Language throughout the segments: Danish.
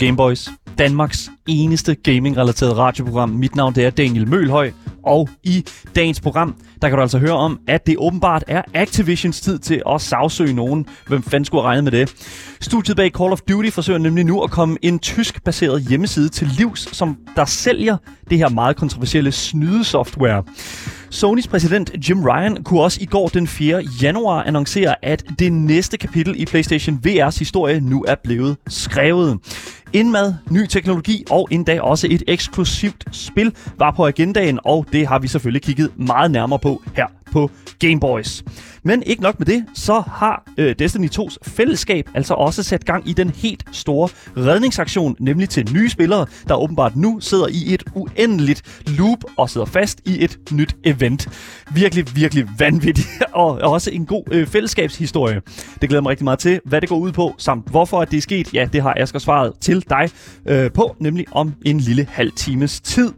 til Gameboys, Danmarks eneste gaming-relateret radioprogram. Mit navn det er Daniel Mølhøj, og i dagens program, der kan du altså høre om, at det åbenbart er Activisions tid til at sagsøge nogen. Hvem fanden skulle regne med det? Studiet bag Call of Duty forsøger nemlig nu at komme en tysk-baseret hjemmeside til livs, som der sælger det her meget kontroversielle snydesoftware. Sonys præsident Jim Ryan kunne også i går den 4. januar annoncere, at det næste kapitel i PlayStation VR's historie nu er blevet skrevet. Indmad, ny teknologi og endda også et eksklusivt spil var på agendaen, og det har vi selvfølgelig kigget meget nærmere på her på Gameboys. Men ikke nok med det, så har øh, Destiny 2's fællesskab altså også sat gang i den helt store redningsaktion, nemlig til nye spillere, der åbenbart nu sidder i et uendeligt loop og sidder fast i et nyt event. Virkelig, virkelig vanvittigt, og også en god øh, fællesskabshistorie. Det glæder mig rigtig meget til, hvad det går ud på, samt hvorfor at det er sket. Ja, det har Asger svaret til dig øh, på, nemlig om en lille halv times tid.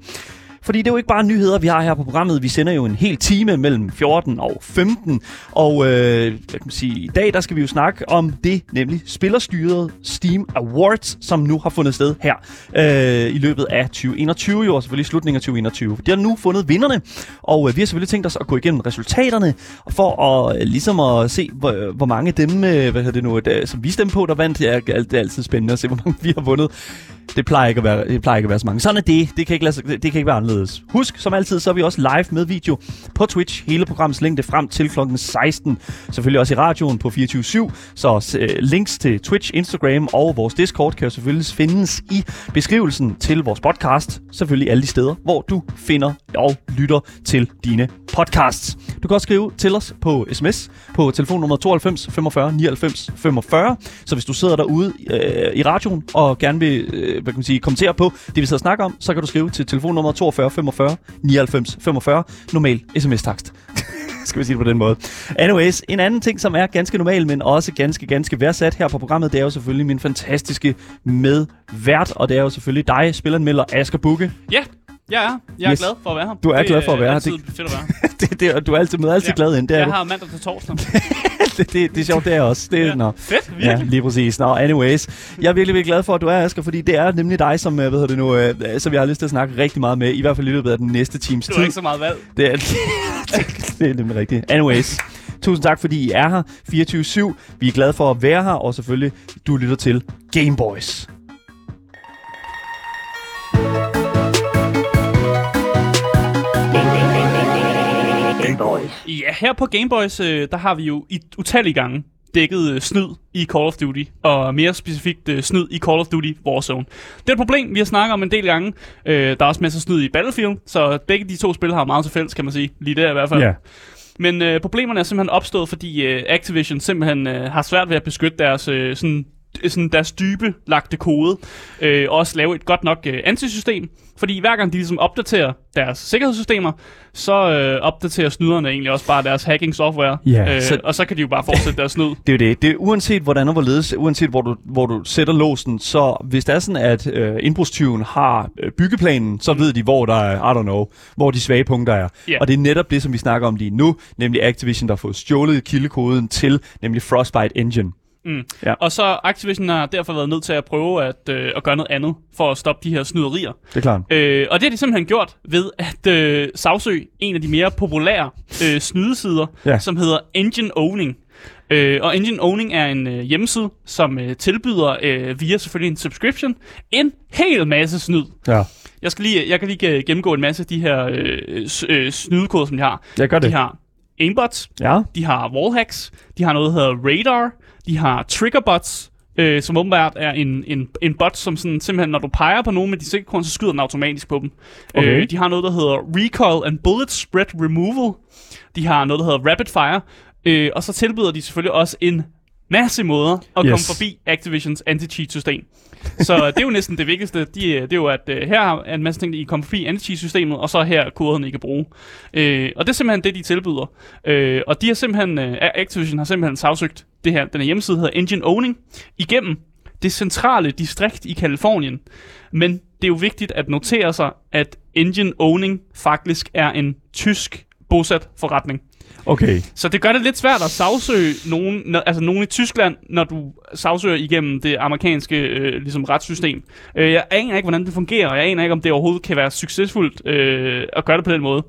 Fordi det er jo ikke bare nyheder, vi har her på programmet. Vi sender jo en hel time mellem 14 og 15. Og øh, hvad kan man sige, i dag der skal vi jo snakke om det, nemlig spillerstyret Steam Awards, som nu har fundet sted her øh, i løbet af 2021, jo, og selvfølgelig slutningen af 2021. De har nu fundet vinderne, og øh, vi har selvfølgelig tænkt os at gå igennem resultaterne, for at øh, ligesom at se, hvor, øh, hvor mange af dem, øh, hvad hedder det nu, øh, der, som vi stemte på, der vandt. Det er, det er altid spændende at se, hvor mange vi har vundet. Det plejer ikke at være, det plejer ikke at være så mange. Sådan er det. Det kan, ikke lade sig, det kan ikke være anderledes. Husk, som altid, så er vi også live med video på Twitch. Hele programmets længde frem til kl. 16. Selvfølgelig også i radioen på 24.7. Så øh, links til Twitch, Instagram og vores Discord kan jo selvfølgelig findes i beskrivelsen til vores podcast. Selvfølgelig alle de steder, hvor du finder og lytter til dine podcasts. Du kan også skrive til os på sms på telefonnummer 92 45 99 45. Så hvis du sidder derude øh, i radioen og gerne vil øh, hvad kan man sige, kommentere på det, vi sidder og snakker om, så kan du skrive til telefonnummer 42 45 99 45. Normal sms-takst. skal vi sige det på den måde. Anyways, en anden ting, som er ganske normal, men også ganske, ganske værdsat her på programmet, det er jo selvfølgelig min fantastiske medvært, og det er jo selvfølgelig dig, spilleranmelder Asger Bukke. Ja, jeg er. Jeg er Yes. glad for at være her. Du er det glad for at være her. Det er fedt at være. det, det, du er altid, møder altid Ja. glad ind. Det er jeg du. har mandag til torsdag. det, det, det er sjovt, det er også. Det, er, Ja. nå. Fedt, Ja, virkelig. lige præcis. Nå, anyways. Jeg er virkelig, virkelig glad for, at du er, Asger, fordi det er nemlig dig, som, øh, hvad det nu, øh, som jeg har lyst til at snakke rigtig meget med, i hvert fald i løbet af den næste times Du tid. har ikke så meget valg. Det er, det er nemlig rigtigt. Anyways, tusind tak, fordi I er her 24-7. Vi er glade for at være her, og selvfølgelig, du lytter til Gameboys. Ja, her på Gameboys, øh, der har vi jo i utallige gange dækket øh, snyd i Call of Duty, og mere specifikt øh, snyd i Call of Duty Warzone. Det er et problem, vi har snakket om en del gange. Øh, der er også masser af snyd i Battlefield, så begge de to spil har meget til fælles, kan man sige. Lige der i hvert fald. Ja. Men øh, problemerne er simpelthen opstået, fordi øh, Activision simpelthen øh, har svært ved at beskytte deres, øh, sådan, sådan deres dybe lagte kode, øh, og også lave et godt nok øh, antisystem. Fordi hver gang de ligesom opdaterer deres sikkerhedssystemer, så øh, opdaterer snyderne egentlig også bare deres hacking software, Ja, øh, så- og så kan de jo bare fortsætte deres snyd. Det er jo det. Det er uanset hvordan og hvorledes, uanset hvor du, hvor du sætter låsen, så hvis det er sådan, at øh, indbrudstyven har øh, byggeplanen, så ved de, hvor der er, I don't know, hvor de svage punkter er. Ja. Og det er netop det, som vi snakker om lige nu, nemlig Activision, der har fået stjålet kildekoden til, nemlig Frostbite Engine. Mm. Ja. Og så Activision har derfor været nødt til at prøve at, øh, at gøre noget andet for at stoppe de her snyderier. Det er klart. Øh, og det har de simpelthen gjort ved at øh, sagsøge en af de mere populære øh, snydesider, Ja. som hedder Engine Owning. Øh, og Engine Owning er en øh, hjemmeside, som øh, tilbyder øh, via selvfølgelig en subscription en hel masse snyd. Ja. Jeg, skal lige, jeg kan lige øh, gennemgå en masse af de her øh, øh, snydekoder, som de har. Jeg gør det. De har aimbots, Ja. de har wallhacks, de har noget, der hedder radar, de har triggerbots, øh, som åbenbart er en, en, en bot, som sådan, simpelthen, når du peger på nogen med de sikkerhedskoder, så skyder den automatisk på dem. Okay. Øh, de har noget, der hedder recoil and bullet spread removal. De har noget, der hedder rapid fire. Øh, og så tilbyder de selvfølgelig også en masse måder at Yes. komme forbi Activisions anti-cheat-system. Så det er jo næsten det vigtigste. De, øh, det er jo, at øh, her er en masse ting, I kommer forbi anti-cheat-systemet, og så her er koderne, I kan bruge. Øh, og det er simpelthen det, de tilbyder. Øh, og de har simpelthen, øh, Activision har simpelthen sagsøgt det her, den her hjemmeside hedder Engine Owning, igennem det centrale distrikt i Kalifornien. Men det er jo vigtigt at notere sig, at Engine Owning faktisk er en tysk bosat forretning. Okay. Så det gør det lidt svært at sagsøge nogen, når, altså nogen i Tyskland, når du sagsøger igennem det amerikanske øh, ligesom retssystem. Øh, jeg aner ikke, hvordan det fungerer, og jeg aner ikke, om det overhovedet kan være succesfuldt øh, at gøre det på den måde.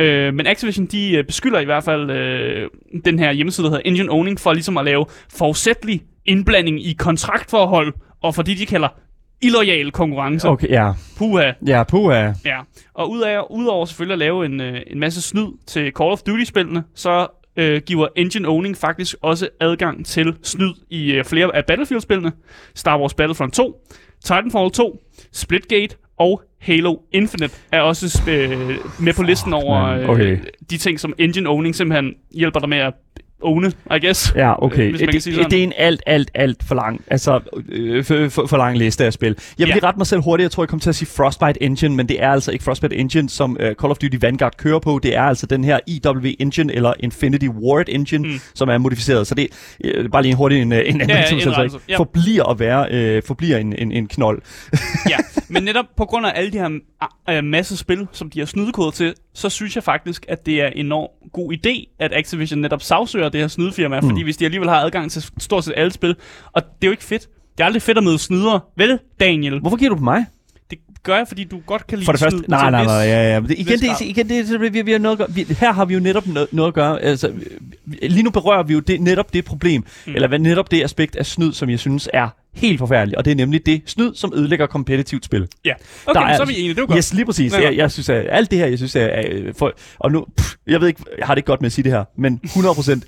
Øh, men Activision, de øh, beskylder i hvert fald øh, den her hjemmeside, der hedder Engine Owning, for ligesom at lave forudsætlig indblanding i kontraktforhold, og for det, de kalder illoyal konkurrence. Okay, ja. Puha. Ja, puha. Ja, og ud af, udover selvfølgelig at lave en, øh, en masse snyd til Call of Duty-spillene, så øh, giver Engine Owning faktisk også adgang til snyd i øh, flere af Battlefield-spillene. Star Wars Battlefront 2, Titanfall 2, Splitgate og Halo Infinite er også øh, med på listen over øh, Okay. de ting, som Engine Owning simpelthen hjælper dig med at owne, I guess. Ja, okay. Hvis man kan det, sige sådan. det er en alt, alt, alt for lang, altså, øh, for, for, for lang liste af spil. Jeg vil Ja. lige rette mig selv hurtigt. Jeg tror, jeg kom til at sige Frostbite Engine, men det er altså ikke Frostbite Engine, som uh, Call of Duty Vanguard kører på. Det er altså den her EW Engine, eller Infinity Ward Engine, mm. som er modificeret. Så det er bare lige en hurtig en, øh, en ja, anmeldelse, ja. Ja. forbliver at være, øh, forbliver en, en, en knold. ja, men netop på grund af alle de her uh, masse spil, som de har snydekoder til, så synes jeg faktisk, at det er en enorm god idé, at Activision netop sagsøger det her snydefirma, mm. fordi hvis de alligevel har adgang til stort set alle spil, og det er jo ikke fedt. Det er aldrig fedt at møde snydere. Vel, Daniel? Hvorfor giver du på mig? Det gør jeg, fordi du godt kan lide For det første, nej, til nej, nej, ja, ja. Men det, igen, det, igen, det, vi, vi har noget at gøre. Vi, her har vi jo netop noget, noget at gøre. Altså, lige nu berører vi jo det, netop det problem, mm. eller hvad, netop det aspekt af snyd, som jeg synes er helt forfærdeligt, og det er nemlig det snyd, som ødelægger kompetitivt spil. Ja, okay, Der men så er vi enige, det er jo godt. Yes, lige præcis. Ja, ja. Jeg, jeg synes, at alt det her, jeg synes, er, er for, og nu, pff, jeg ved ikke, jeg har det ikke godt med at sige det her, men 100%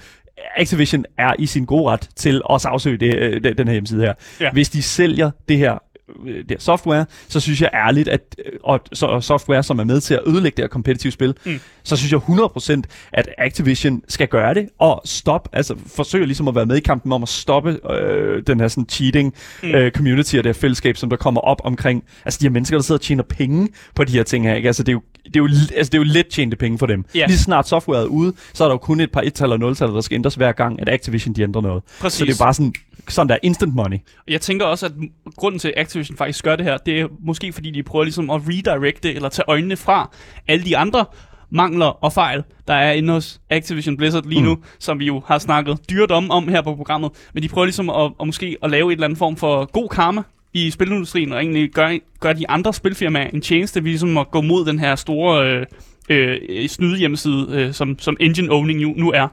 Activision er i sin gode ret til at sagsøge det, øh, den den her hjemmeside her. Ja. Hvis de sælger det her øh, det her software, så synes jeg ærligt, at øh, og, så, og software, som er med til at ødelægge det her kompetitive spil, mm. så synes jeg 100% at Activision skal gøre det, og stop, altså forsøge ligesom at være med i kampen om at stoppe øh, den her sådan cheating mm. øh, community og det her fællesskab, som der kommer op omkring, altså de her mennesker, der sidder og tjener penge på de her ting her, ikke? Altså det er jo det er, jo, altså det er jo let tjente penge for dem. Ja. Lige snart softwaret er ude, så er der jo kun et par et-tal og nul der skal ændres hver gang, at Activision de ændrer noget. Præcis. Så det er bare sådan, sådan der instant money. Jeg tænker også, at grunden til, at Activision faktisk gør det her, det er måske fordi, de prøver ligesom at redirecte eller tage øjnene fra alle de andre mangler og fejl, der er inde hos Activision Blizzard lige nu, mm. som vi jo har snakket dyrt om, om her på programmet. Men de prøver ligesom at, at måske at lave et eller andet form for god karma i spilindustrien, og egentlig gøre, gøre de andre spilfirmaer en tjeneste, vi ligesom at gå mod den her store øh, øh, snyde hjemmeside, øh, som, som Engine Owning nu, nu er.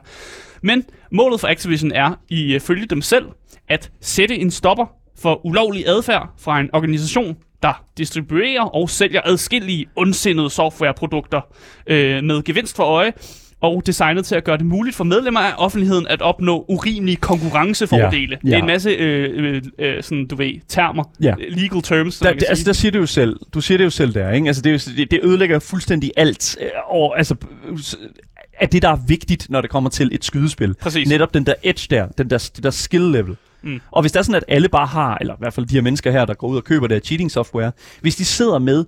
Men målet for Activision er, ifølge dem selv, at sætte en stopper for ulovlig adfærd fra en organisation, der distribuerer og sælger adskillige ondsindede softwareprodukter øh, med gevinst for øje, og designet til at gøre det muligt for medlemmer af offentligheden at opnå urimelige konkurrencefordele. Ja, Det er ja. en masse, øh, øh, øh, sådan, du ved, termer, Ja. legal terms, Der, det, altså, der siger det jo selv. Du siger det jo selv der, ikke? Altså, det, er jo, det, det ødelægger fuldstændig alt. øh, Og, altså, af det, der er vigtigt, når det kommer til et skydespil. Præcis. Netop den der edge der, den der, det der skill level. Mm. Og hvis det er sådan, at alle bare har, eller i hvert fald de her mennesker her, der går ud og køber det her cheating software, hvis de sidder med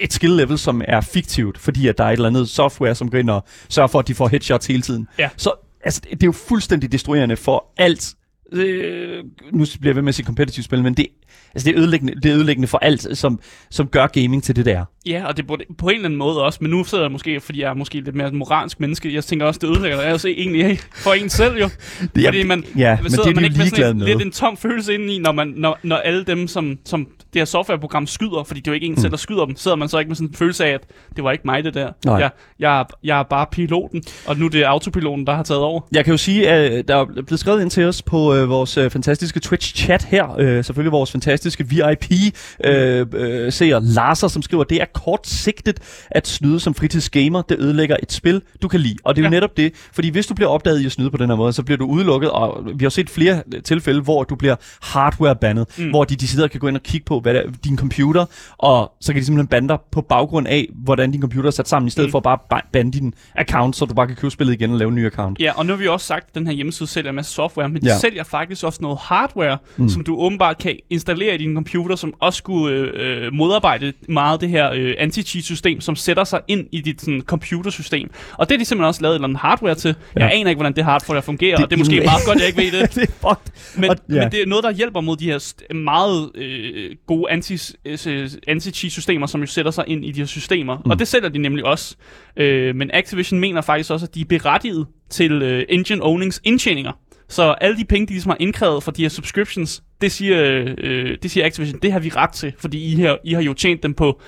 et skill level, som er fiktivt, fordi at der er et eller andet software, som går ind og sørger for, at de får headshots hele tiden, Ja. så altså, det er jo fuldstændig destruerende for alt. Øh, nu bliver jeg ved med at sige competitive spil, men det, altså det, er ødelæggende, det er ødelæggende for alt, som, som gør gaming til det der. Ja, og det burde på en eller anden måde også, men nu sidder jeg måske, fordi jeg er måske lidt mere moralsk menneske, jeg tænker også, det ødelægger det altså egentlig for en selv jo. Det, Fordi man, ja, men det er man ikke med med. lidt en tom følelse indeni, når, man, når, når alle dem, som, som det her softwareprogram skyder, fordi det er jo ikke en selv, der skyder dem, sidder man så ikke med sådan en følelse af, at det var ikke mig det der. Nej. Jeg, jeg, er, jeg er bare piloten, og nu er det autopiloten, der har taget over. Jeg kan jo sige, at der er blevet skrevet ind til os på øh, vores øh, fantastiske Twitch-chat her. Øh, selvfølgelig vores fantastiske VIP-seer, øh, øh, Larser, som skriver, det er kortsigtet at snyde som fritidsgamer. Det ødelægger et spil, du kan lide. Og det er jo Ja. netop det, fordi hvis du bliver opdaget i at snyde på den her måde, så bliver du udelukket, og vi har set flere tilfælde, hvor du bliver hardware-bandet, mm. hvor de decideret kan gå ind og kigge på hvad der, din computer, og så kan de simpelthen bande dig på baggrund af, hvordan din computer er sat sammen, i stedet mm. for at bare ba- bande din account, så du bare kan købe spillet igen og lave en ny account. Ja, og nu har vi også sagt, at den her hjemmeside sælger en masse software, men de Ja. sælger faktisk også noget hardware, mm. som du åbenbart kan installere i din computer, som også skulle øh, øh, modarbejde meget det her øh, øh, anti-cheat-system, som sætter sig ind i dit sådan, computersystem. Og det er de simpelthen også lavet et eller andet hardware til. Ja. Jeg aner ikke, hvordan det hardware fungerer, det, og det er måske meget godt, jeg ikke ved det. det er fucked. Men, Og- ja. men det er noget, der hjælper mod de her meget øh, gode anti- øh, anti-cheat-systemer, som jo sætter sig ind i de her systemer. Mm. Og det sælger de nemlig også. Øh, men Activision mener faktisk også, at de er berettiget til øh, Engine Ownings indtjeninger. Så alle de penge, de ligesom har indkrævet for de her subscriptions, det siger, øh, det siger Activision, det har vi ret til, fordi I, her, I har jo tjent dem på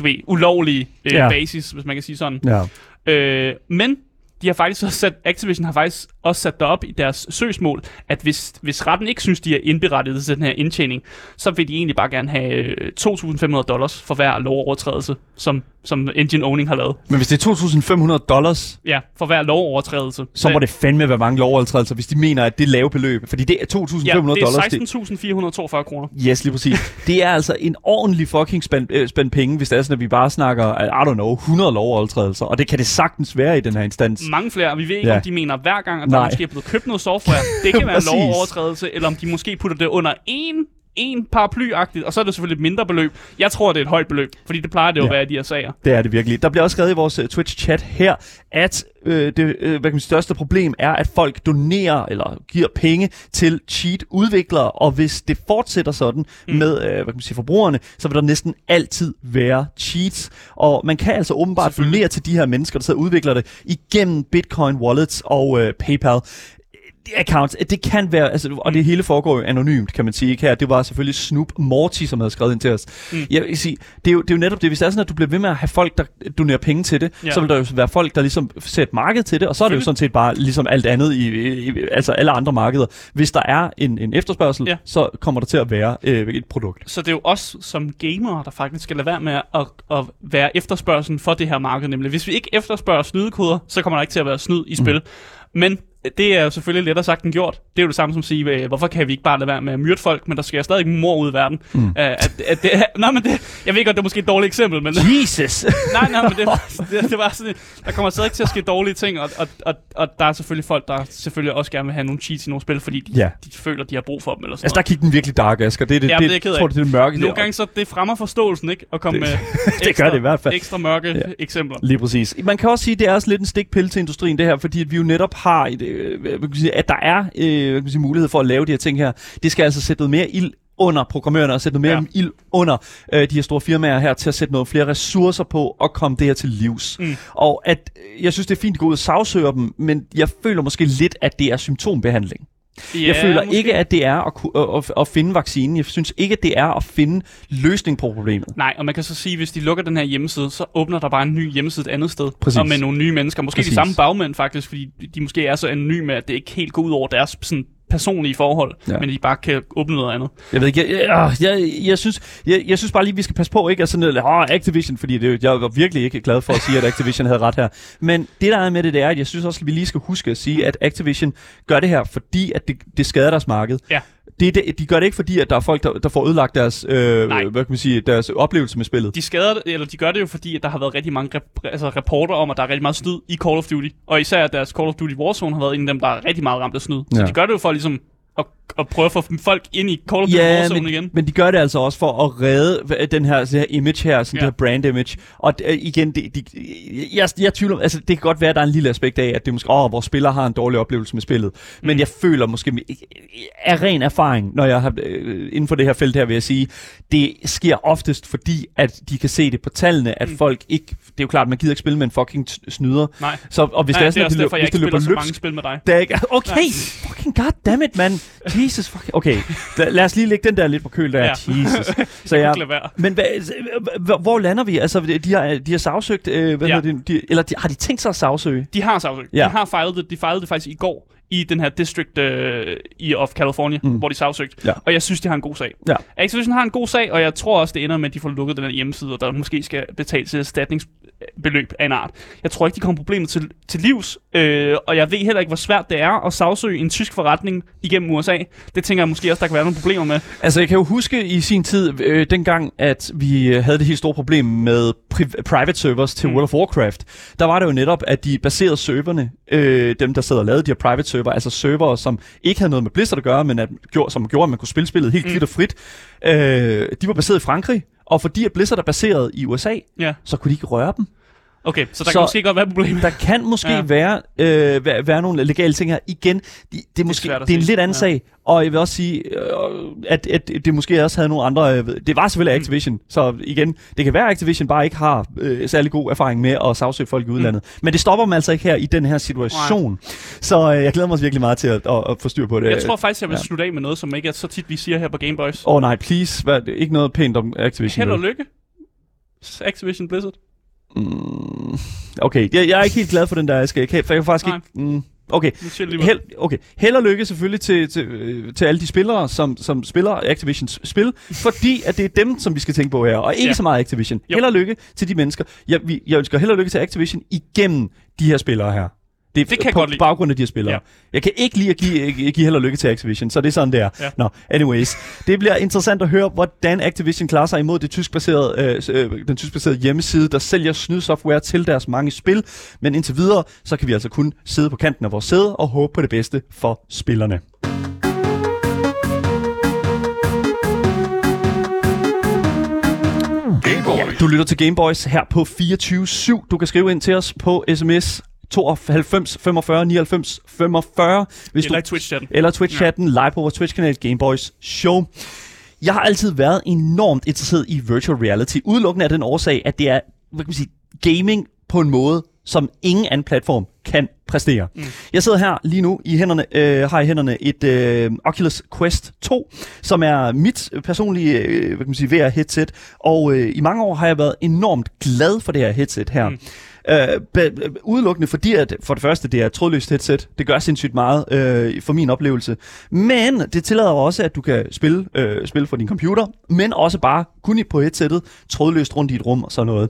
du ved, ulovlig øh, ja. basis, hvis man kan sige sådan. Ja. Øh, men de har faktisk også sat, Activision har faktisk også sat det op i deres søgsmål, at hvis, hvis retten ikke synes, de er indberettet til den her indtjening, så vil de egentlig bare gerne have øh, 2.500 dollars for hver lovovertrædelse, som, som Engine Owning har lavet. Men hvis det er 2.500 dollars, Ja, for hver lovovertrædelse. så må det fandme være mange lovovertrædelser, hvis de mener, at det er lave beløb. Fordi det er 2.500 ja, det dollars. er 16.442 kroner. Yes, lige præcis. Det er altså en ordentlig fucking spand, øh, spand penge, hvis det er sådan, at vi bare snakker, I don't know, 100 lovovertrædelser. Og det kan det sagtens være i den her instans. Mange flere, og vi ved ikke, Ja. om de mener hver gang, at der Nej. måske er blevet købt noget software. Det kan være en lovovertrædelse, eller om de måske putter det under en en paraplyagtigt, og så er det selvfølgelig et mindre beløb. Jeg tror, det er et højt beløb, fordi det plejer det jo Ja. at være i de her sager. Det er det virkelig. Der bliver også skrevet i vores uh, Twitch-chat her, at øh, det øh, hvad kan man sige, største problem er, at folk donerer eller giver penge til cheat-udviklere, og hvis det fortsætter sådan mm. med øh, hvad kan man sige, forbrugerne, så vil der næsten altid være cheats. Og man kan altså åbenbart donere til de her mennesker, der sidder og udvikler det, igennem Bitcoin wallets og øh, PayPal accounts. Det kan være, altså, og det hele foregår jo anonymt, kan man sige. Ikke her, det var selvfølgelig Snoop Morty, som havde skrevet ind til os. Mm. Jeg vil sige, det er, jo, det er jo netop det, hvis det er sådan, at du bliver ved med at have folk, der donerer penge til det, ja. Så vil der jo være folk, der ligesom et marked til det, og så er det jo sådan set bare ligesom alt andet i, i, i altså alle andre markeder. Hvis der er en, en efterspørgsel, ja. Så kommer der til at være øh, et produkt. Så det er jo os som gamere, der faktisk skal lade være med at, at være efterspørgselen for det her marked. Nemlig, hvis vi ikke efterspørger snydekoder, så kommer der ikke til at være snyd i spil. Men det er jo selvfølgelig lettere sagt end gjort. Det er jo det samme som at sige, øh, hvorfor kan vi ikke bare lade være med at myrde folk, men der sker stadig mor ud i verden. Mm. Uh, at, at det, nej, men det, jeg ved godt, det er måske et dårligt eksempel, men Jesus! nej, nej, men det, det, det var sådan, der kommer stadig til at ske dårlige ting, og, og, og, og der er selvfølgelig folk, der selvfølgelig også gerne vil have nogle cheats i nogle spil, fordi de, Ja. de føler, de har brug for dem, eller sådan altså, der gik den virkelig dark, Asger. Det er det, Jamen, det, det jeg tror det er det mørke Nogle der. gange så det fremmer forståelsen, ikke? At komme Det- med det gør det i hvert fald. ekstra mørke Ja. eksempler. Lige præcis. Man kan også sige, det er også lidt en stikpille til industrien, det her, fordi at vi jo netop har, et, øh, hvad kan man sige, at der er øh, hvad kan man sige, mulighed for at lave de her ting her. Det skal altså sætte noget mere ild under programmørerne og sætte noget mere ja. Ild under øh, de her store firmaer her til at sætte noget flere ressourcer på og komme det her til livs. Mm. Og at øh, jeg synes, det er fint at gå ud og sagsøge dem, men jeg føler måske lidt, at det er symptombehandling. Ja, jeg føler måske. ikke, at det er at, at, at finde vaccinen. Jeg synes ikke, at det er at finde løsning på problemet. Nej, og man kan så sige, at hvis de lukker den her hjemmeside, så åbner der bare en ny hjemmeside et andet sted. Præcis. Og med nogle nye mennesker. Måske Præcis. de samme bagmænd faktisk, fordi de måske er så anonyme, at det ikke helt går ud over deres sådan, personlige forhold, Ja. men de bare kan åbne noget andet. Jeg ved ikke, jeg, jeg, jeg, jeg, synes, jeg, jeg synes bare lige, vi skal passe på, ikke? Altså, sådan, oh, Activision, fordi det, jeg var virkelig ikke glad for at sige, at Activision havde ret her. Men det der er med det, det er, at jeg synes også, at vi lige skal huske at sige, at Activision gør det her, fordi at det, det skader deres marked. Ja. Det, det, de gør det ikke, fordi at der er folk, der, der får ødelagt deres, øh, Nej. hvad kan man sige, deres oplevelse med spillet. De skader eller de gør det jo, fordi at der har været rigtig mange rep- altså, rapporter om, at der er rigtig meget snyd i Call of Duty. Og især at deres Call of Duty Warzone har været en af dem, der er rigtig meget ramt af snyd. Ja. Så de gør det jo for ligesom at, at prøve at få folk ind i Call of Duty Ja, Warzone men, igen. men de gør det altså også for at redde den her, det her image her, sådan Ja. det her brand image. Og uh, igen, det, de, jeg, jeg tvivler, altså det kan godt være, at der er en lille aspekt af, at det måske, åh, vores spillere har en dårlig oplevelse med spillet. Men Mm. jeg føler måske, af ren erfaring, når jeg har, øh, inden for det her felt her, vil jeg sige, det sker oftest, fordi at de kan se det på tallene, at Mm. folk ikke, det er jo klart, man gider ikke spille med en fucking snyder. Nej, Så, og hvis Nej det er det sådan, er at det, derfor, hvis ikke det løber løbsk, mange spil med dig. der er ikke, okay, fucking goddammit, man. Jesus, fuck. Okay, lad os lige lægge den der lidt på køl der. Ja. Jesus. Så Jeg jeg, men hvad, hvor, lander vi? Altså, de har, de har sagsøgt, øh, hvad Ja. det, de, eller de, har de tænkt sig at sagsøge? De har sagsøgt. Ja. De har fejlet det. De fejlede det faktisk i går i den her district uh, i of California, Mm. hvor de sagsøgte. Ja. Og jeg synes, de har en god sag. Ja. Activision har en god sag, og jeg tror også, det ender med, at de får lukket den her hjemmeside, og der måske skal betales et erstatningsbeløb af en art. Jeg tror ikke, de kommer problemet til, til livs, øh, og jeg ved heller ikke, hvor svært det er at sagsøge en tysk forretning igennem USA. Det tænker jeg måske også, der kan være nogle problemer med. Altså, jeg kan jo huske i sin tid, øh, dengang, at vi øh, havde det helt store problem med pri- private servers til Mm. World of Warcraft. Der var det jo netop, at de baserede serverne, øh, dem der sad og lavede de her private server, altså server, som ikke havde noget med Blizzard at gøre, men at, gjorde, som gjorde, at man kunne spille spillet helt Mm. kvit og frit, øh, de var baseret i Frankrig. Og fordi at Blizzard er baseret i USA, Ja. så kunne de ikke røre dem. Okay, så der Så- kan måske godt være et problem. Der kan måske Ja. være, øh, være, være nogle legale ting her. Igen, de, det er, måske, det er en lidt anden Ja. sag. Og jeg vil også sige, øh, at, at det måske også havde nogle andre... Øh, det var selvfølgelig Activision, mm. så igen, det kan være, at Activision bare ikke har øh, særlig god erfaring med at sagsøge folk i udlandet. Mm. Men det stopper dem altså ikke her i den her situation. Nej. Så øh, jeg glæder mig virkelig meget til at, at, at få styr på det. Jeg tror faktisk, jeg vil ja. slutte af med noget, som ikke er så tit, vi siger her på Gameboys. Åh oh, nej, please. Hvad, ikke noget pænt om Activision. Held og lykke. Activision Blizzard. Mm, okay, jeg, jeg er ikke helt glad for den der. Jeg kan, for jeg kan faktisk Nej. ikke... Mm, okay, Held, okay. Held og lykke selvfølgelig til, til, øh, til alle de spillere, som, som spiller Activisions spil, fordi at det er dem, som vi skal tænke på her, og ikke ja. så meget Activision. Jo. Held og lykke til de mennesker. Jeg, vi, jeg ønsker held og lykke til Activision igennem de her spillere her. Det, er Det kan jeg på godt lide. baggrund af de her spillere. Ja. Jeg kan ikke lide at give, give give held og lykke til Activision, så det er sådan, det er. Ja. Nå, anyways. Det bliver interessant at høre, hvordan Activision klarer sig imod det tyskbaserede, øh, øh, den tyskbaserede hjemmeside, der sælger snydsoftware til deres mange spil. Men indtil videre, så kan vi altså kun sidde på kanten af vores sæde og håbe på det bedste for spillerne. Du lytter til Gameboys her på 24.7. Du kan skrive ind til os på sms 92 45 99 45, hvis Eller du, Twitch-chatten. eller Twitch-chatten live på vores Twitch-kanal Gameboys Show. Jeg har altid været enormt interesseret i virtual reality, udelukkende af den årsag, at det er hvad kan man sige, gaming på en måde, som ingen anden platform kan præstere. Mm. Jeg sidder her lige nu i hænderne, øh, har i hænderne et øh, Oculus Quest 2, som er mit personlige øh, hvad kan man sige, VR-headset, og øh, i mange år har jeg været enormt glad for det her headset her. Mm. Øh, be- udelukkende fordi, at for det første, det er et trådløst headset. Det gør sindssygt meget øh, for min oplevelse. Men det tillader også, at du kan spille, øh, spille fra din computer, men også bare kun i- på headsettet, trådløst rundt i et rum og sådan noget.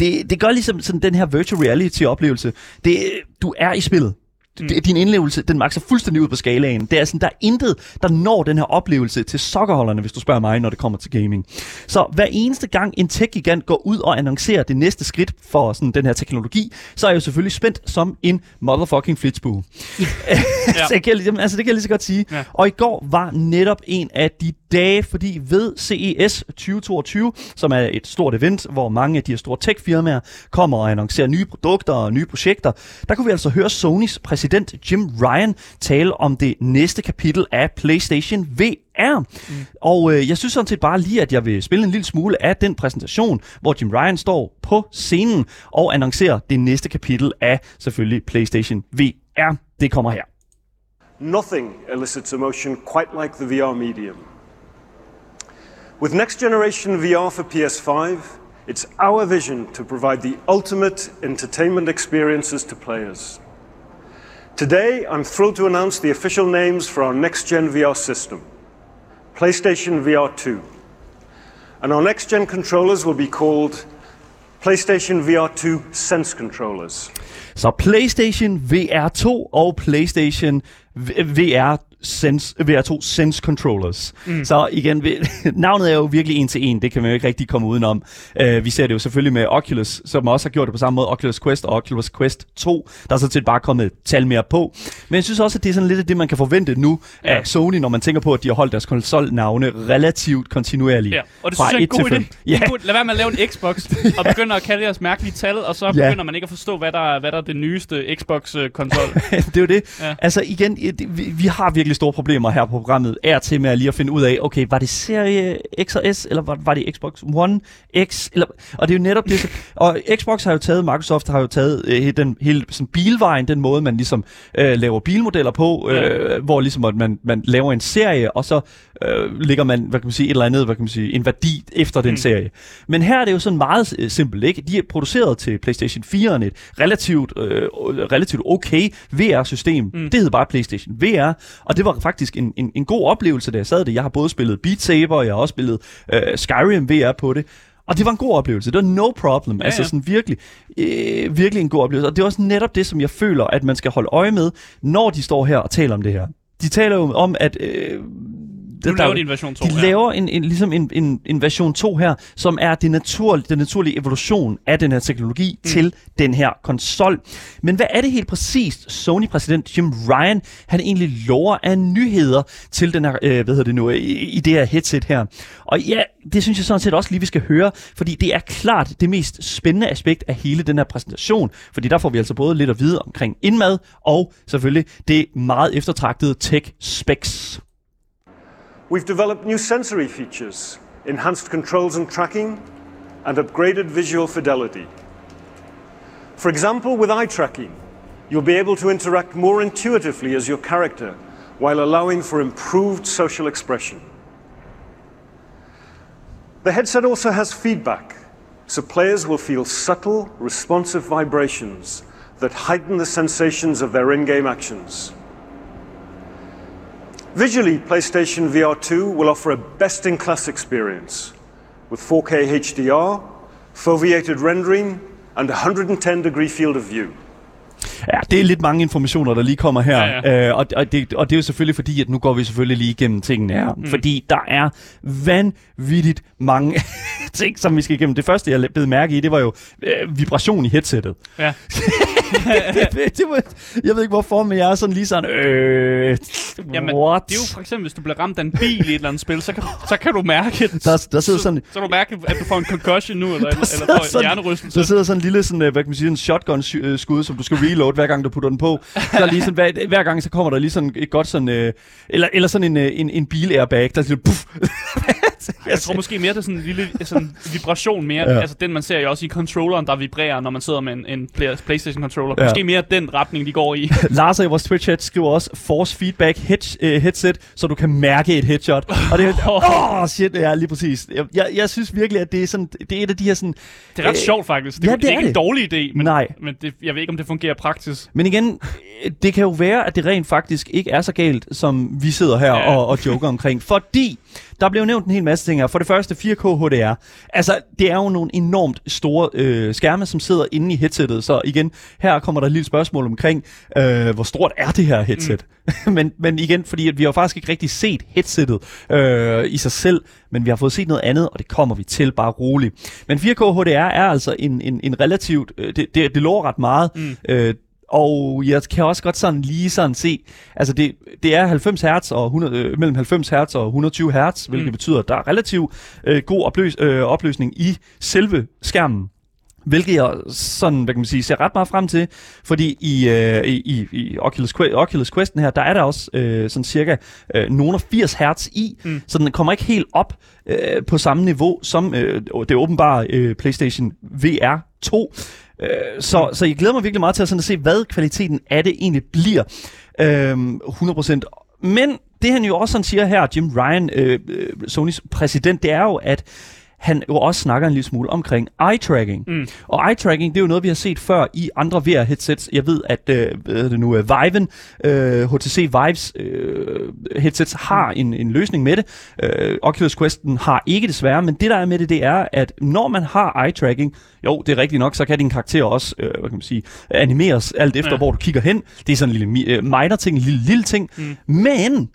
Det, det gør ligesom sådan den her virtual reality-oplevelse. Det, du er i spillet. Mm. Din indlevelse, den makser fuldstændig ud på skalaen. Det er sådan, der er intet, der når den her oplevelse til sokkerholderne, hvis du spørger mig, når det kommer til gaming. Så hver eneste gang en tech-gigant går ud og annoncerer det næste skridt for sådan den her teknologi, så er jeg jo selvfølgelig spændt som en motherfucking flitsbue. ja. så jeg kan, jamen, altså, det kan jeg lige så godt sige. Ja. Og i går var netop en af de dage, fordi ved CES 2022, som er et stort event, hvor mange af de her store tech-firmaer kommer og annoncerer nye produkter og nye projekter, der kunne vi altså høre Sonys præsident Jim Ryan tale om det næste kapitel af PlayStation VR. Mm. Og øh, jeg synes sådan set bare lige, at jeg vil spille en lille smule af den præsentation, hvor Jim Ryan står på scenen og annoncerer det næste kapitel af selvfølgelig PlayStation VR. Det kommer her. Nothing elicits emotion quite like the VR medium. With next generation VR for PS5, it's our vision to provide the ultimate entertainment experiences to players. Today, I'm thrilled to announce the official names for our next gen VR system PlayStation VR 2. And our next gen controllers will be called PlayStation VR 2 Sense Controllers. Så PlayStation VR 2 og PlayStation VR Sense, VR2 Sense Controllers. Mm. Så igen, vi- navnet er jo virkelig en til en, det kan man jo ikke rigtig komme udenom. Uh, vi ser det jo selvfølgelig med Oculus, som også har gjort det på samme måde, Oculus Quest og Oculus Quest 2. Der er sådan set bare kommet et tal mere på. Men jeg synes også, at det er sådan lidt af det, man kan forvente nu Ja. af Sony, når man tænker på, at de har holdt deres konsolnavne relativt kontinuerligt. Ja, og det Fra synes jeg er en god idé. Ja. Lad være med at lave en Xbox, og begynde at kalde jeres mærkelige tal, og så Ja. begynder man ikke at forstå, hvad der, er- hvad der er det nyeste Xbox-konsol. det er jo det. Ja. Ja. Altså igen, det- vi, vi har virkelig store problemer her på programmet. Er til med at lige at finde ud af, okay, var det serie X og S, eller var, var det Xbox One X? Eller, og det er jo netop det. Og Xbox har jo taget, Microsoft har jo taget øh, den hele sådan bilvejen, den måde, man ligesom øh, laver bilmodeller på, øh, hvor ligesom at man, man laver en serie, og så øh, lægger man, hvad kan man sige, et eller andet, hvad kan man sige, en værdi efter den serie. Men her er det jo sådan meget øh, simpelt, ikke? De er produceret til PlayStation 4'eren, et relativt, øh, relativt okay VR-system. Mm. Det hed bare PlayStation VR, og det var faktisk en, en, en god oplevelse, da jeg sad det. Jeg har både spillet Beat Saber, og jeg har også spillet øh, Skyrim VR på det. Og det var en god oplevelse. Det var no problem. Ja, altså ja. sådan virkelig, øh, virkelig en god oplevelse. Og det er også netop det, som jeg føler, at man skal holde øje med, når de står her og taler om det her. De taler jo om, at øh, Nu laver de en version 2 De her. laver en, en, ligesom en, en, en version 2 her, som er det naturlige, den naturlige evolution af den her teknologi mm. til den her konsol. Men hvad er det helt præcist, Sony-præsident Jim Ryan, han egentlig lover af nyheder til den her, øh, hvad hedder det nu, i, i det her headset her. Og ja, det synes jeg sådan set også lige, vi skal høre, fordi det er klart det mest spændende aspekt af hele den her præsentation, fordi der får vi altså både lidt at vide omkring indmad, og selvfølgelig det meget eftertragtede tech specs. We've developed new sensory features, enhanced controls and tracking, and upgraded visual fidelity. For example, with eye tracking, you'll be able to interact more intuitively as your character while allowing for improved social expression. The headset also has feedback, so players will feel subtle, responsive vibrations that heighten the sensations of their in game actions. Visually, PlayStation VR 2 will offer a best in class experience with 4K HDR, foveated rendering, and 110 degree field of view. Ja, det er lidt mange informationer, der lige kommer her. Ja, ja. Øh, og, og, det, og det er jo selvfølgelig fordi, at nu går vi selvfølgelig lige igennem tingene her. Mm. Fordi der er vanvittigt mange ting, som vi skal igennem. Det første, jeg blev mærke i, det var jo øh, vibration i headsettet. Ja. det, det, det var, jeg ved ikke hvorfor, men jeg er sådan lige sådan, øh, Jamen, what? det er jo for eksempel, hvis du bliver ramt af en bil i et eller andet spil, så kan, så kan du mærke det. Der, der sidder sådan, Så, så du mærke, at du får en concussion nu, eller, eller, får en sådan- hjernerystelse. der sidder sådan en lille sådan, øh, hvad kan man sige, en shotgun-skud, som du skal reload, hver gang du putter den på. Så lige sådan, hver, hver gang så kommer der lige sådan et godt sådan, øh, eller, eller sådan en, øh, en, en bil-airbag, der siger, puff. Jeg tror måske mere, det er sådan en lille sådan vibration mere. Ja. Altså den, man ser jo også i controlleren, der vibrerer, når man sidder med en, en play- PlayStation-controller. Ja. Måske mere den retning, de går i. Lars i vores Twitch-chat skriver også force feedback head, øh, headset, så du kan mærke et headshot. Og det er, åh, oh, shit, ja, lige præcis. Jeg, jeg, jeg synes virkelig, at det er, sådan, det er et af de her sådan... Det er ret Øh, sjovt faktisk. Det, ja, det det, er ikke det. en dårlig idé, men, Nej. men det, jeg ved ikke, om det fungerer praktisk. Men igen, øh, det kan jo være, at det rent faktisk ikke er så galt, som vi sidder her Ja. og, og joker omkring. Fordi der blev nævnt en hel masse ting her. For det første 4K HDR. Altså, det er jo nogle enormt store øh, skærme, som sidder inde i headsettet. Så igen, her kommer der et lille spørgsmål omkring, øh, hvor stort er det her headset? Mm. men, men igen, fordi at vi har faktisk ikke rigtig set headsettet øh, i sig selv, men vi har fået set noget andet, og det kommer vi til bare roligt. Men 4K HDR er altså en, en, en relativt... Øh, det, det, det lover ret meget. Mm. Øh, og jeg kan også godt sådan lige sådan se, altså det, det er 90 Hz og 100, øh, mellem 90 Hz og 120 Hz, hvilket Mm. betyder, at der er relativt øh, god opløs, øh, opløsning i selve skærmen. Hvilket jeg sådan, hvad kan man sige, ser ret meget frem til, fordi i, øh, i, i, Oculus, Que- Oculus Questen her, der er der også øh, sådan cirka øh, nogle af 80 hertz i, mm. så den kommer ikke helt op øh, på samme niveau som øh, det åbenbare øh, PlayStation VR 2. Øh, så, så jeg glæder mig virkelig meget til at, sådan at se, hvad kvaliteten af det egentlig bliver. Øh, 100%. Men det han jo også sådan siger her, Jim Ryan, øh, øh, Sonys præsident, det er jo, at han jo også snakker en lille smule omkring eye-tracking. Mm. Og eye-tracking, det er jo noget, vi har set før i andre VR-headsets. Jeg ved, at øh, hvad det nu, øh, Viven, øh, HTC Vives øh, headsets har en, en løsning med det. Øh, Oculus Questen har ikke desværre, men det der er med det, det er, at når man har eye-tracking, jo, det er rigtigt nok, så kan din karakter også, øh, hvad kan man sige, animeres alt efter, ja. Hvor du kigger hen. Det er sådan en lille øh, minor ting, en lille, lille ting. Mm. Men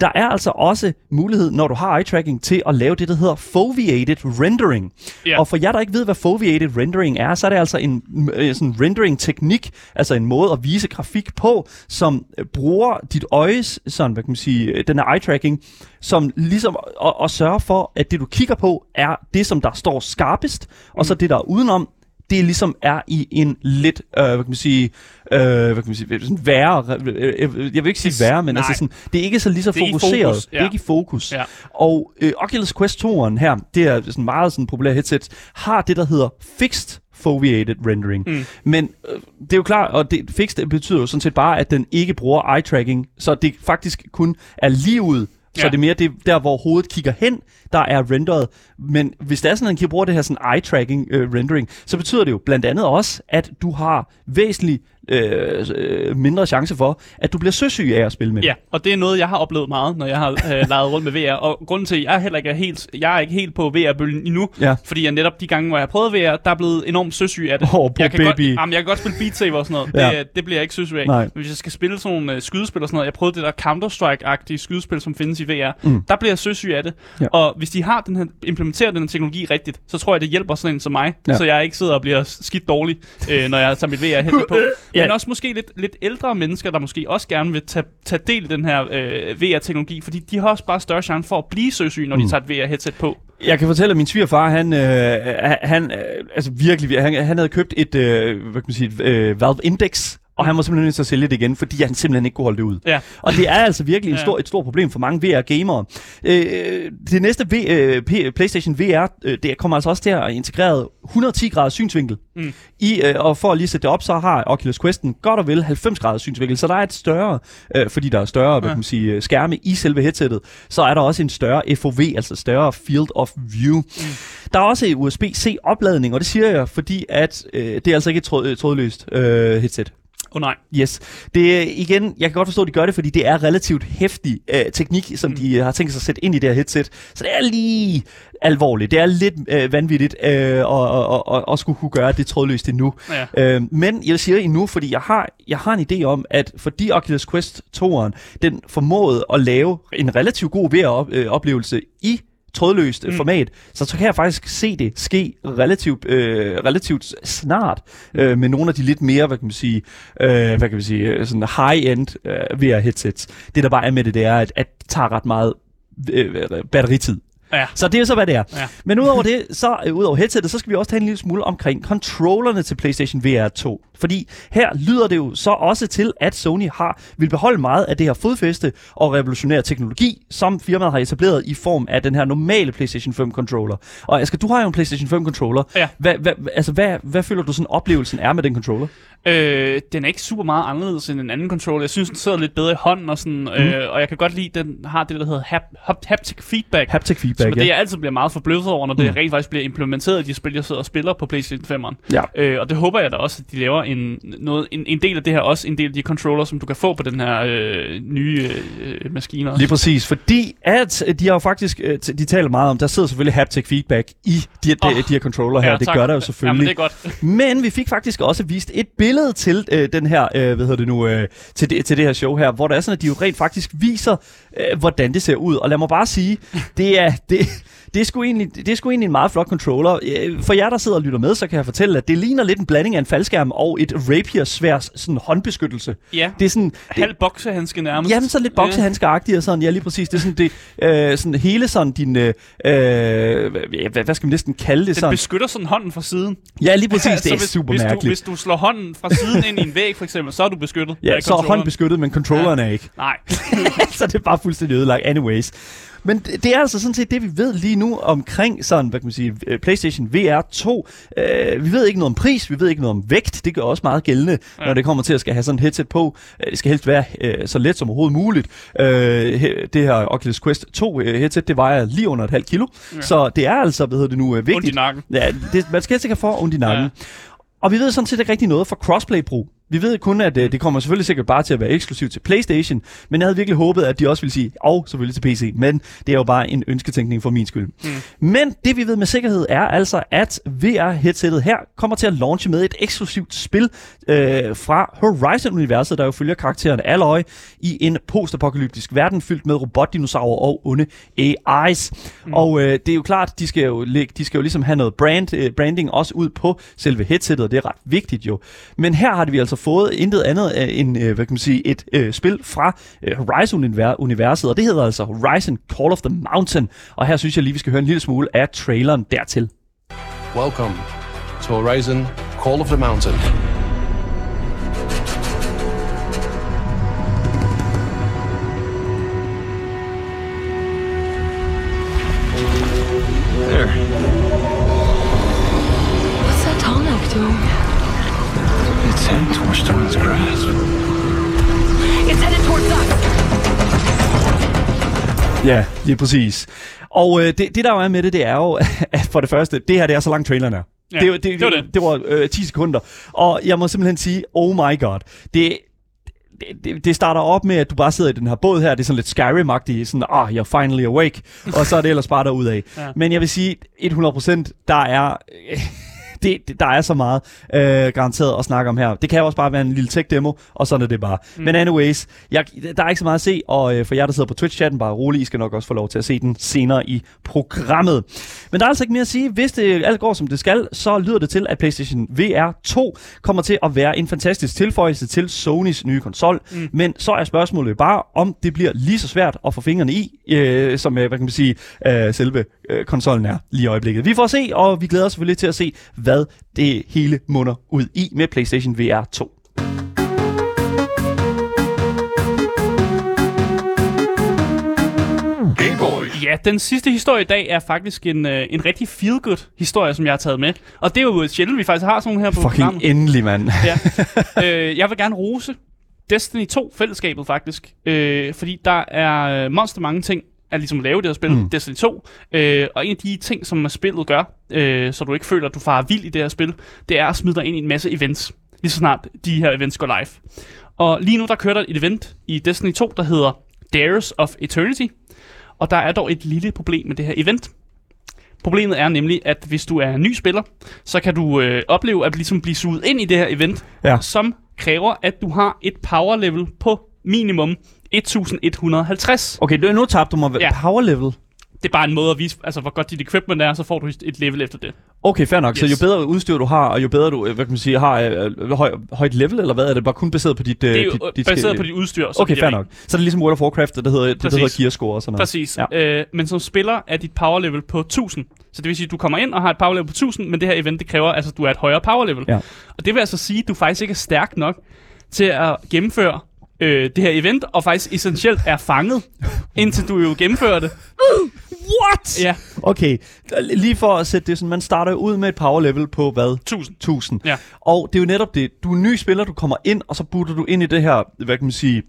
der er altså også mulighed, når du har eye-tracking, til at lave det, der hedder foveated rendering. Ja. Og for jer, der ikke ved, hvad foveated rendering er, så er det altså en øh, sådan rendering-teknik, altså en måde at vise grafik på, som øh, bruger dit øjes, sådan, hvad kan man sige, øh, den her eye-tracking, som ligesom at, at sørge for, at det, du kigger på, er det, som der står skarpest, og så det, der er udenom, det ligesom er i en lidt, øh, hvad kan man sige, øh, hvad kan man sige, sådan værre, øh, øh, jeg vil ikke sige værre, men Nej. altså sådan, det er ikke så lige så Det er fokuseret. fokus, Det er ja. ikke i fokus. Ja. Og øh, Oculus Quest 2'eren her, det er sådan meget sådan populær headset, har det, der hedder fixed foveated rendering. Mm. Men øh, det er jo klart, og det fixed betyder jo sådan set bare, at den ikke bruger eye-tracking, så det faktisk kun er lige ud. Så Ja. det er mere det, der, hvor hovedet kigger hen, der er renderet. Men hvis det er sådan, at man kan bruge det her sådan eye-tracking øh, rendering, så betyder det jo blandt andet også, at du har væsentligt øh, mindre chance for, at du bliver søsyg af at spille med. Ja, og det er noget, jeg har oplevet meget, når jeg har øh, leget rundt med VR. Og grunden til, at jeg heller ikke er helt, jeg er ikke helt på VR-bølgen endnu, Ja. fordi jeg netop de gange, hvor jeg har prøvet VR, der er blevet enormt søsyg af det. Poor jeg, kan godt, baby. jamen, jeg kan godt spille Beat Saber og sådan noget. Ja. Det, det bliver jeg ikke søsyg af. Nej. Men hvis jeg skal spille sådan nogle øh, skydespil og sådan noget, jeg prøvede det der Counter-Strike-agtige skydespil, som findes i VR, mm. der bliver jeg søsyg af det. Ja. Og hvis de har den her, implementerer den her teknologi rigtigt, så tror jeg, det hjælper sådan en som mig, Ja. så jeg ikke sidder og bliver skidt dårlig, øh, når jeg tager mit VR-headset på. Ja. Men også måske lidt, lidt ældre mennesker, der måske også gerne vil tage, tage del i den her øh, VR-teknologi, fordi de har også bare større chance for at blive søsyge, når mm. de tager et VR-headset på. Jeg kan fortælle, at min svigerfar, han, øh, han øh, altså virkelig, han, han havde købt et, øh, hvad kan man sige, et, øh, Valve Index, og han var simpelthen nødt til at sælge det igen, fordi han simpelthen ikke kunne holde det ud. Ja. Og det er altså virkelig en Ja. stor, et stort problem for mange VR-gamere. Øh, det næste v, øh, PlayStation VR, øh, det kommer altså også til at integrere 110 graders synsvinkel. Mm. I, øh, og for at lige sætte det op, så har Oculus Questen godt og vel 90 graders synsvinkel, så der er et større, øh, fordi der er større hvad kan man sige, øh, skærme i selve headsettet, så er der også en større FOV, altså større field of view. Mm. Der er også USB-C opladning, og det siger jeg, fordi at øh, det er altså ikke et tråd, trådløst øh, headset. Oh, nej. Yes. Det igen, jeg kan godt forstå, at de gør det, fordi det er relativt hæftig øh, teknik, som mm. de øh, har tænkt sig at sætte ind i det her headset. Så det er lige alvorligt. Det er lidt øh, vanvittigt øh, at, at, at, at, at skulle kunne gøre det trådløst endnu. Ja. Øh, men jeg siger endnu, fordi jeg har, jeg har en idé om, at fordi Oculus Quest 2'eren, den formåede at lave en relativt god VR-oplevelse i trådløst mm. format, så, så kan jeg faktisk se det ske relativt, øh, relativt snart øh, med nogle af de lidt mere, hvad kan man sige, øh, hvad kan man sige, øh, sådan high-end øh, VR-headsets. Det der bare er med det, det er, at, at det tager ret meget øh, batteritid. Ja. Så det er så, hvad det er. Ja. Men udover det, så øh, udover headsetet, så skal vi også tale en lille smule omkring controllerne til PlayStation VR 2. Fordi her lyder det jo så også til, at Sony har vil beholde meget af det her fodfæste og revolutionære teknologi, som firmaet har etableret i form af den her normale PlayStation 5 controller. Og Asger, du har jo en PlayStation 5 controller. Ja. Hvad, hvad, altså, hvad, hvad føler du sådan oplevelsen er med den controller? Øh, den er ikke super meget anderledes end en anden controller. Jeg synes, den sidder lidt bedre i hånden, og, sådan, mm. øh, og jeg kan godt lide, at den har det, der hedder hap, hap, haptic feedback. Haptic som er feedback, det, ja. jeg altid bliver meget forbløffet over, når det rent faktisk bliver implementeret i de spil, jeg sidder og spiller på PlayStation 5'eren. Ja. Øh, og det håber jeg da også, at de laver en, noget, en, en del af det her også, en del af de controller, som du kan få på den her øh, nye øh, maskine. også. Lige præcis, fordi at øh, de har jo faktisk, øh, de taler meget om, der sidder selvfølgelig haptic feedback i de, Åh, de, de her controller her, det tak. gør der jo selvfølgelig. det er godt. Men vi fik faktisk også vist et billede til øh, den her, øh, hvad hedder det nu, øh, til, det, til det her show her, hvor der er sådan, at de jo rent faktisk viser, øh, hvordan det ser ud. Og lad mig bare sige, det er, det, det er, sgu egentlig, det er sgu egentlig en meget flot controller. Øh, For jer, der sidder og lytter med, så kan jeg fortælle, at det ligner lidt en blanding af en faldskærm og et rapier-sværs sådan håndbeskyttelse. Ja, Det er sådan, det, halv boksehandske nærmest. Jamen, så lidt boksehandskeagtigt og sådan, ja, lige præcis. Det er sådan, det, øh, sådan hele sådan din, øh, øh, hvad, hvad skal man næsten kalde det Den sådan? beskytter sådan hånden fra siden. Ja, lige præcis, det er hvis, super hvis du, mærkeligt. hvis du slår hånden fra siden ind i en væg, for eksempel, så er du beskyttet. Ja, så er hånden beskyttet, men controlleren er ikke. Nej. så det er bare fuldstændig ødelagt anyways. Men det det er altså sådan set det, vi ved lige nu omkring sådan, hvad kan man sige, øh, PlayStation VR 2. Uh, vi ved ikke noget om pris, vi ved ikke noget om vægt. Det gør også meget gældende, ja. når det kommer til at skal have sådan et headset på. Uh, det skal helst være uh, så let som overhovedet muligt. He- det her Oculus Quest 2 uh, headset, det vejer lige under et halvt kilo. Ja. Så det er altså, hvad hedder det nu, vigtigt. Ondt i nakken. Ja, det, man skal helst ikke have for ondt i nakken. Ja. Og vi ved sådan set ikke rigtig noget for crossplay-brug. Vi ved kun, at øh, det kommer selvfølgelig sikkert bare til at være eksklusivt til PlayStation, men jeg havde virkelig håbet, at de også ville sige, og selvfølgelig til PC, men det er jo bare en ønsketænkning for min skyld. Mm. Men det vi ved med sikkerhed er altså, at VR-headsettet her kommer til at launche med et eksklusivt spil øh, fra Horizon-universet, der jo følger karakteren Aloy i en postapokalyptisk verden fyldt med robotdinosaurer og onde AI's. Mm. Og øh, det er jo klart, de skal jo, lægge- de skal jo ligesom have noget brand, øh, branding også ud på selve headsettet, og det er ret vigtigt jo. Men her har vi altså fået intet andet end, øh, hvad kan man sige, et øh, spil fra øh, Horizon-universet, og det hedder altså Horizon Call of the Mountain. Og her synes jeg lige, vi skal høre en lille smule af traileren dertil. Welcome to Horizon Call of the Mountain. Heading towards Dawn's grasp. It's headed towards us. Ja, lige præcis. Og øh, det, det der jo er med det, det er jo, at for det første, det her det er så lang traileren er. Ja, det, var- det, det var det. det var øh, 10 sekunder. Og jeg må simpelthen sige, oh my god. Det, det, det, starter op med, at du bare sidder i den her båd her. Det er sådan lidt Skyrim-agtigt. Sådan, ah, you're finally awake. og så er det ellers bare derudad. Ja. Men jeg vil sige, 100% der er... Det, det, der er så meget øh, garanteret at snakke om her. Det kan også bare være en lille tech-demo, og sådan er det bare. Mm. Men anyways, jeg, der er ikke så meget at se, og øh, for jer, der sidder på Twitch-chatten, bare rolig, I skal nok også få lov til at se den senere i programmet. Men der er altså ikke mere at sige. Hvis det alt går, som det skal, så lyder det til, at PlayStation VR 2 kommer til at være en fantastisk tilføjelse til Sonys nye konsol. Mm. Men så er spørgsmålet bare, om det bliver lige så svært at få fingrene i, øh, som øh, hvad kan man sige, øh, selve øh, konsollen er lige i øjeblikket. Vi får se, og vi glæder os selvfølgelig til at se, hvad det hele munder ud i med PlayStation VR 2. Ja, den sidste historie i dag er faktisk en, øh, en rigtig feel-good historie, som jeg har taget med. Og det er jo sjældent, vi faktisk har sådan nogle her på Fucking programmet. endelig, mand. Ja. øh, jeg vil gerne rose Destiny 2-fællesskabet faktisk. Øh, fordi der er øh, monster mange ting at ligesom lave det her spil, Mm. Destiny 2. Øh, og en af de ting, som spillet gør, øh, så du ikke føler, at du farer vild i det her spil, det er at smide dig ind i en masse events. Lige så snart de her events går live. Og lige nu, der kører der et event i Destiny 2, der hedder Dares of Eternity. Og der er dog et lille problem med det her event. Problemet er nemlig, at hvis du er en ny spiller, så kan du øh, opleve at ligesom blive suget ind i det her event, Ja. som kræver, at du har et power level på minimum 1150. Okay, nu- nu tabte du mig. Ja. Power level? Det er bare en måde at vise, altså hvor godt dit equipment er, så får du et level efter det. Okay, fair nok. Yes. Så jo bedre udstyr du har, og jo bedre du, øh, hvad kan man sige, har øh, øh, høj, højt level, eller hvad er det? Bare kun baseret på dit... Øh, Det er jo dit, dit baseret på dit udstyr. Så Okay, fair nok. Så er det ligesom World of Warcraft, det der hedder, det, der Præcis. hedder gear score og sådan noget. Præcis. Ja. Øh, men som spiller er dit power level på 1000. Så det vil sige, at du kommer ind og har et power level på 1000, men det her event, det kræver, altså, at du er et højere power level. Ja. Og det vil altså sige, at du faktisk ikke er stærk nok til at gennemføre øh, det her event, og faktisk essentielt er fanget, indtil du jo gennemfører det. What? Ja, Okay, lige for at sætte det sådan, man starter jo ud med et power level på hvad? 1000. 1000. Ja. Og det er jo netop det. Du er en ny spiller, du kommer ind, og så putter du ind i det her, hvad kan man sige,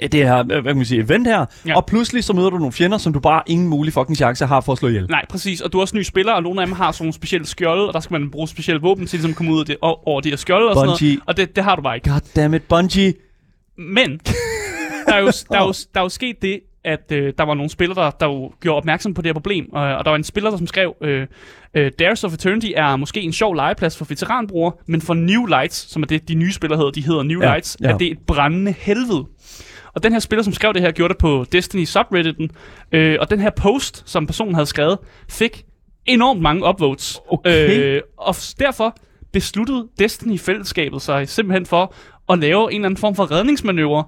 det her, øh, hvad kan man sige, event her, ja. Og pludselig så møder du nogle fjender, som du bare ingen mulig fucking chance har for at slå ihjel. Nej, præcis. Og du er også ny spiller, og nogle af dem har sådan nogle specielle skjolde, og der skal man bruge specielle våben til ligesom at komme ud af det, over de her skjolde og sådan noget. Og det, det har du bare ikke. God damn it, Bungie. Men der er jo, der er jo, der er jo sket det, at øh, der var nogle spillere, der, der jo gjorde opmærksom på det her problem. Og, og der var en spiller, der som skrev, øh, øh, Dares of Eternity er måske en sjov legeplads for veteranbrugere, men for New Lights, som er det, de nye spillere hedder, de hedder New Ja, Lights, ja. er det et brændende helvede. Og den her spiller, som skrev det her, gjorde det på Destiny subredditen. Øh, og den her post, som personen havde skrevet, fik enormt mange upvotes. Okay. Øh, og derfor besluttede Destiny-fællesskabet sig simpelthen for at lave en eller anden form for redningsmanøvre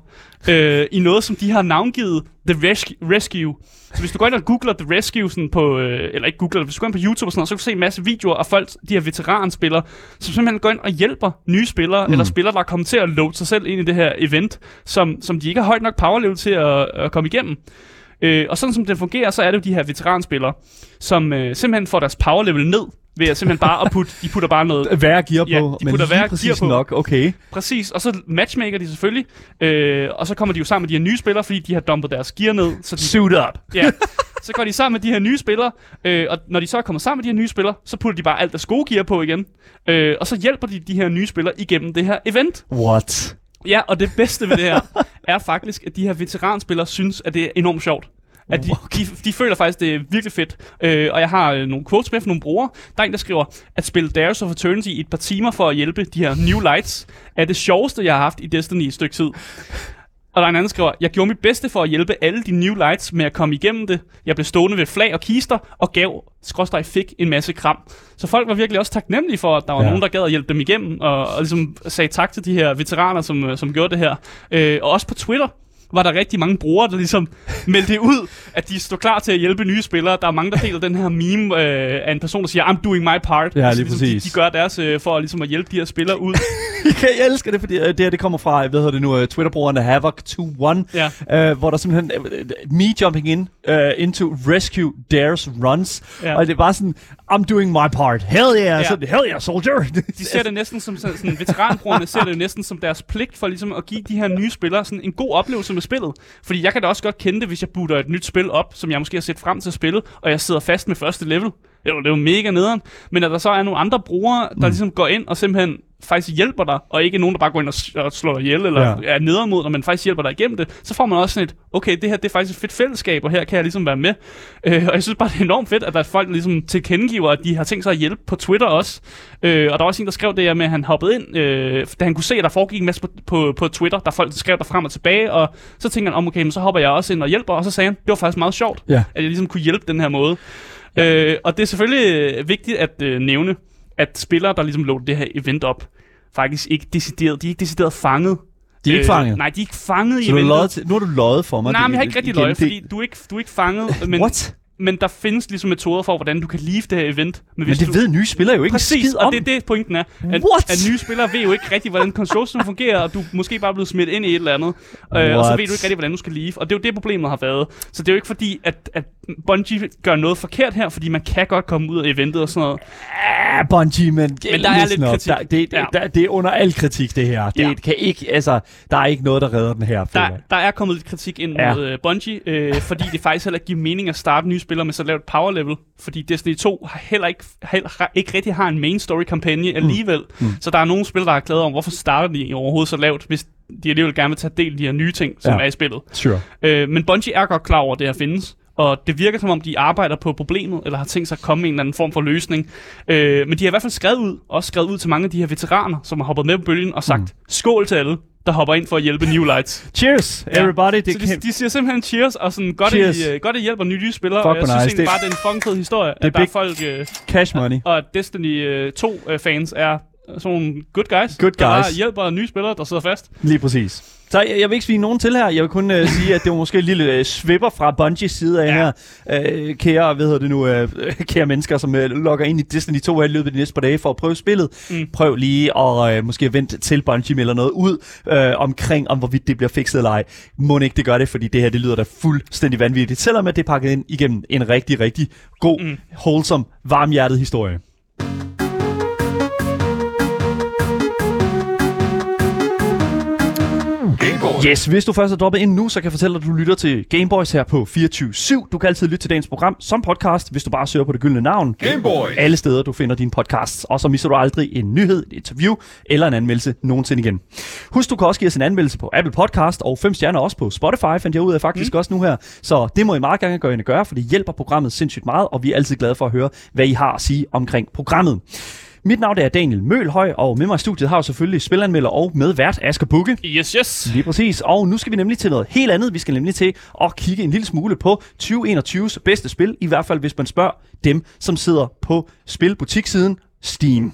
øh, i noget, som de har navngivet The Rescue. Rescue. Så hvis du går ind og googler The Rescue, sådan på, øh, eller ikke googler det, hvis du går ind på YouTube og sådan noget, så kan du se en masse videoer af folk, de her veteranspillere, som simpelthen går ind og hjælper nye spillere, mm. eller spillere, der er kommet til at load sig selv ind i det her event, som, som de ikke har højt nok power level til at, at komme igennem. Øh, og sådan som det fungerer, så er det jo de her veteranspillere, som øh, simpelthen får deres power level ned, ved at simpelthen bare at putte, de putter bare noget Værre gear på, Ja, de men putter lige værre præcis gear på. nok, okay. Præcis, og så matchmaker de selvfølgelig, øh, og så kommer de jo sammen med de her nye spillere, fordi de har dumpet deres gear ned. Så de, Suit up. ja, så går de sammen med de her nye spillere, øh, og når de så er kommet sammen med de her nye spillere, så putter de bare alt deres gode gear på igen. Øh, og så hjælper de de her nye spillere igennem det her event. What? Ja, og det bedste ved det her er faktisk, at de her veteranspillere synes, at det er enormt sjovt. At de, de, de føler faktisk, det er virkelig fedt. Øh, og jeg har øh, nogle quotes med fra nogle brugere. Der er en, der skriver, at spille Dares of Eternity i et par timer for at hjælpe de her New Lights, er det sjoveste, jeg har haft i Destiny i et stykke tid. Og der er en anden, skriver, jeg gjorde mit bedste for at hjælpe alle de New Lights med at komme igennem det. Jeg blev stående ved flag og kister, og gav, skråstrej fik en masse kram. Så folk var virkelig også taknemmelige for, at der var Ja. ja. nogen, der gad at hjælpe dem igennem, og, og ligesom sagde tak til de her veteraner, som, øh, som gjorde det her. Øh, og også på Twitter var der rigtig mange brugere, der ligesom meldte ud, at de står klar til at hjælpe nye spillere. Der er mange, der deler den her meme øh, af en person, der siger, I'm doing my part. Ja, Altså, lige ligesom, de, præcis. de gør deres øh, for ligesom at hjælpe de her spillere ud. jeg elsker det, fordi øh, det her det kommer fra, hvad hedder det nu, øh, Twitter-brugeren Havoc21, Ja. øh, hvor der simpelthen, øh, me jumping in uh, into rescue dares runs, Ja. og det var sådan, I'm doing my part, hell yeah, Ja. så, hell yeah, soldier. De ser det næsten som sådan, sådan veteranbrugerne ser det næsten som deres pligt for ligesom at give de her nye spillere sådan en god oplevelse med spillet. Fordi jeg kan da også godt kende det, hvis jeg booter et nyt spil op, som jeg måske har set frem til at spille, og jeg sidder fast med første level. Jo, det er jo mega nederen. Men at der så er nogle andre brugere, der ligesom går ind og simpelthen faktisk hjælper dig, og ikke nogen, der bare går ind og, og slår dig ihjel, eller Ja. er nederen mod dig, men faktisk hjælper dig igennem det, så får man også sådan et, okay, det her det er faktisk et fedt fællesskab, og her kan jeg ligesom være med. Øh, og jeg synes bare, det er enormt fedt, at der er folk, der ligesom tilkendegiver, at de har tænkt sig at hjælpe på Twitter også. Øh, og der var også en, der skrev det her med, at han hoppede ind, øh, da han kunne se, at der foregik en masse på, på, på Twitter, der folk der skrev der frem og tilbage, og så tænkte han, om okay, men så hopper jeg også ind og hjælper, og så sagde han, det var faktisk meget sjovt, Ja. at jeg ligesom kunne hjælpe den her måde. Ja. Øh, og det er selvfølgelig vigtigt at øh, nævne, at spillere, der ligesom lå det her event op, faktisk ikke decideret, de er ikke decideret fanget. De er ikke fanget? Nej, de er ikke fanget i Så har eventet. til, nu har du løjet for mig. Nej, men jeg har ikke rigtig løjet, fordi du er ikke, du er ikke fanget. Men, What? Men der findes ligesom metoder for, hvordan du kan leave det her event. Men hvis det du, ved nye spillere jo ikke Præcis, skid og om. det er det, pointen er. At, What? at nye spillere ved jo ikke rigtig, hvordan controlsen fungerer, og du er måske bare blevet smidt ind i et eller andet. Øh, og så ved du ikke rigtig, hvordan du skal leave. Og det er jo det, problemet har været. Så det er jo ikke fordi, at, at Bungie gør noget forkert her, fordi man kan godt komme ud af eventet og sådan noget. Ja, Bungie, men, Men der er lidt up. kritik. Der, det, det, Ja. der, det er under al kritik, det her. Det Ja. kan ikke, altså, der er ikke noget, der redder den her. Der, der er kommet lidt kritik ind Ja. mod uh, Bungie, øh, fordi det faktisk heller ikke giver mening at starte nye spillere med så lavt power level. Fordi Destiny 2 har heller ikke, heller, ikke rigtig har en main story kampagne alligevel. Mm. Så der er nogle spillere, der har klaget om, hvorfor starter de overhovedet så lavt, hvis de alligevel gerne vil tage del i de her nye ting, som ja. er i spillet. Sure. Øh, men Bungie er godt klar over, at det her findes. Og det virker som om, de arbejder på problemet, eller har tænkt sig at komme med en eller anden form for løsning. Øh, men de har i hvert fald skrevet ud, også skrevet ud til mange af de her veteraner, som har hoppet med på bølgen og sagt, mm. skål til alle, der hopper ind for at hjælpe New Lights. Cheers, Ja. everybody. Det så de, de siger simpelthen cheers, og sådan godt, Cheers. at I, uh, godt at I hjælper nye, nye spillere. Fuck, og jeg synes nice. egentlig Det- bare, det er en fucking fed historie, er at der er folk, uh, cash money. og Destiny uh, 2-fans er sådan nogle good guys, Good der guys. hjælper nye spillere, der sidder fast. Lige præcis. Så jeg, jeg vil ikke svine nogen til her. Jeg vil kun uh, sige, at det var måske en lille uh, svipper fra Bungies side af Ja. her. Uh, kære, hvad hedder det nu, uh, kære mennesker, som uh, logger ind i Destiny 2 her i løbet af de næste par dage for at prøve spillet. Mm. Prøv lige at uh, måske vente til Bungie melder noget ud uh, omkring, om hvorvidt det bliver fikset eller ej. Må ikke det gør det, fordi det her, det lyder da fuldstændig vanvittigt. Selvom at det er pakket ind igennem en rigtig, rigtig god, mm. wholesome, varmhjertet historie. Yes, hvis du først er droppet ind nu, så kan jeg fortælle dig, at du lytter til Gameboys her på 24-7. Du kan altid lytte til dagens program som podcast, hvis du bare søger på det gyldne navn. Gameboy. Alle steder, du finder dine podcasts. Og så misser du aldrig en nyhed, et interview eller en anmeldelse nogensinde igen. Husk, du kan også give os en anmeldelse på Apple Podcast og fem stjerner også på Spotify, fandt jeg ud af faktisk mm. også nu her. Så det må I meget gerne gøre, for det hjælper programmet sindssygt meget, og vi er altid glade for at høre, hvad I har at sige omkring programmet. Mit navn er Daniel Mølhøj, og med mig i studiet har jeg selvfølgelig spilanmelder og medvært Asger Bukke. Yes, yes. Lige præcis. Og nu skal vi nemlig til noget helt andet. Vi skal nemlig til at kigge en lille smule på 2021's bedste spil. I hvert fald, hvis man spørger dem, som sidder på spilbutikssiden Steam.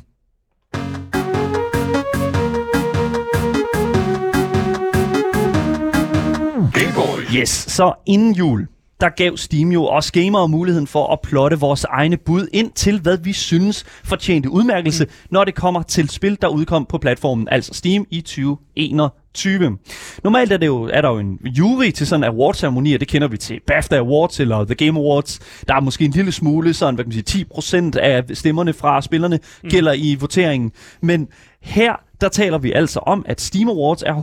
Yes, så inden jul, der gav Steam jo os gamere muligheden for at plotte vores egne bud ind til, hvad vi synes fortjente udmærkelse, mm. når det kommer til spil, der udkom på platformen, altså Steam i 2021. Normalt er, det jo, er der jo en jury til sådan awardceremonier, det kender vi til BAFTA Awards eller The Game Awards. Der er måske en lille smule, sådan, hvad kan man sige, 10% af stemmerne fra spillerne mm. gælder i voteringen. Men her, der taler vi altså om, at Steam Awards er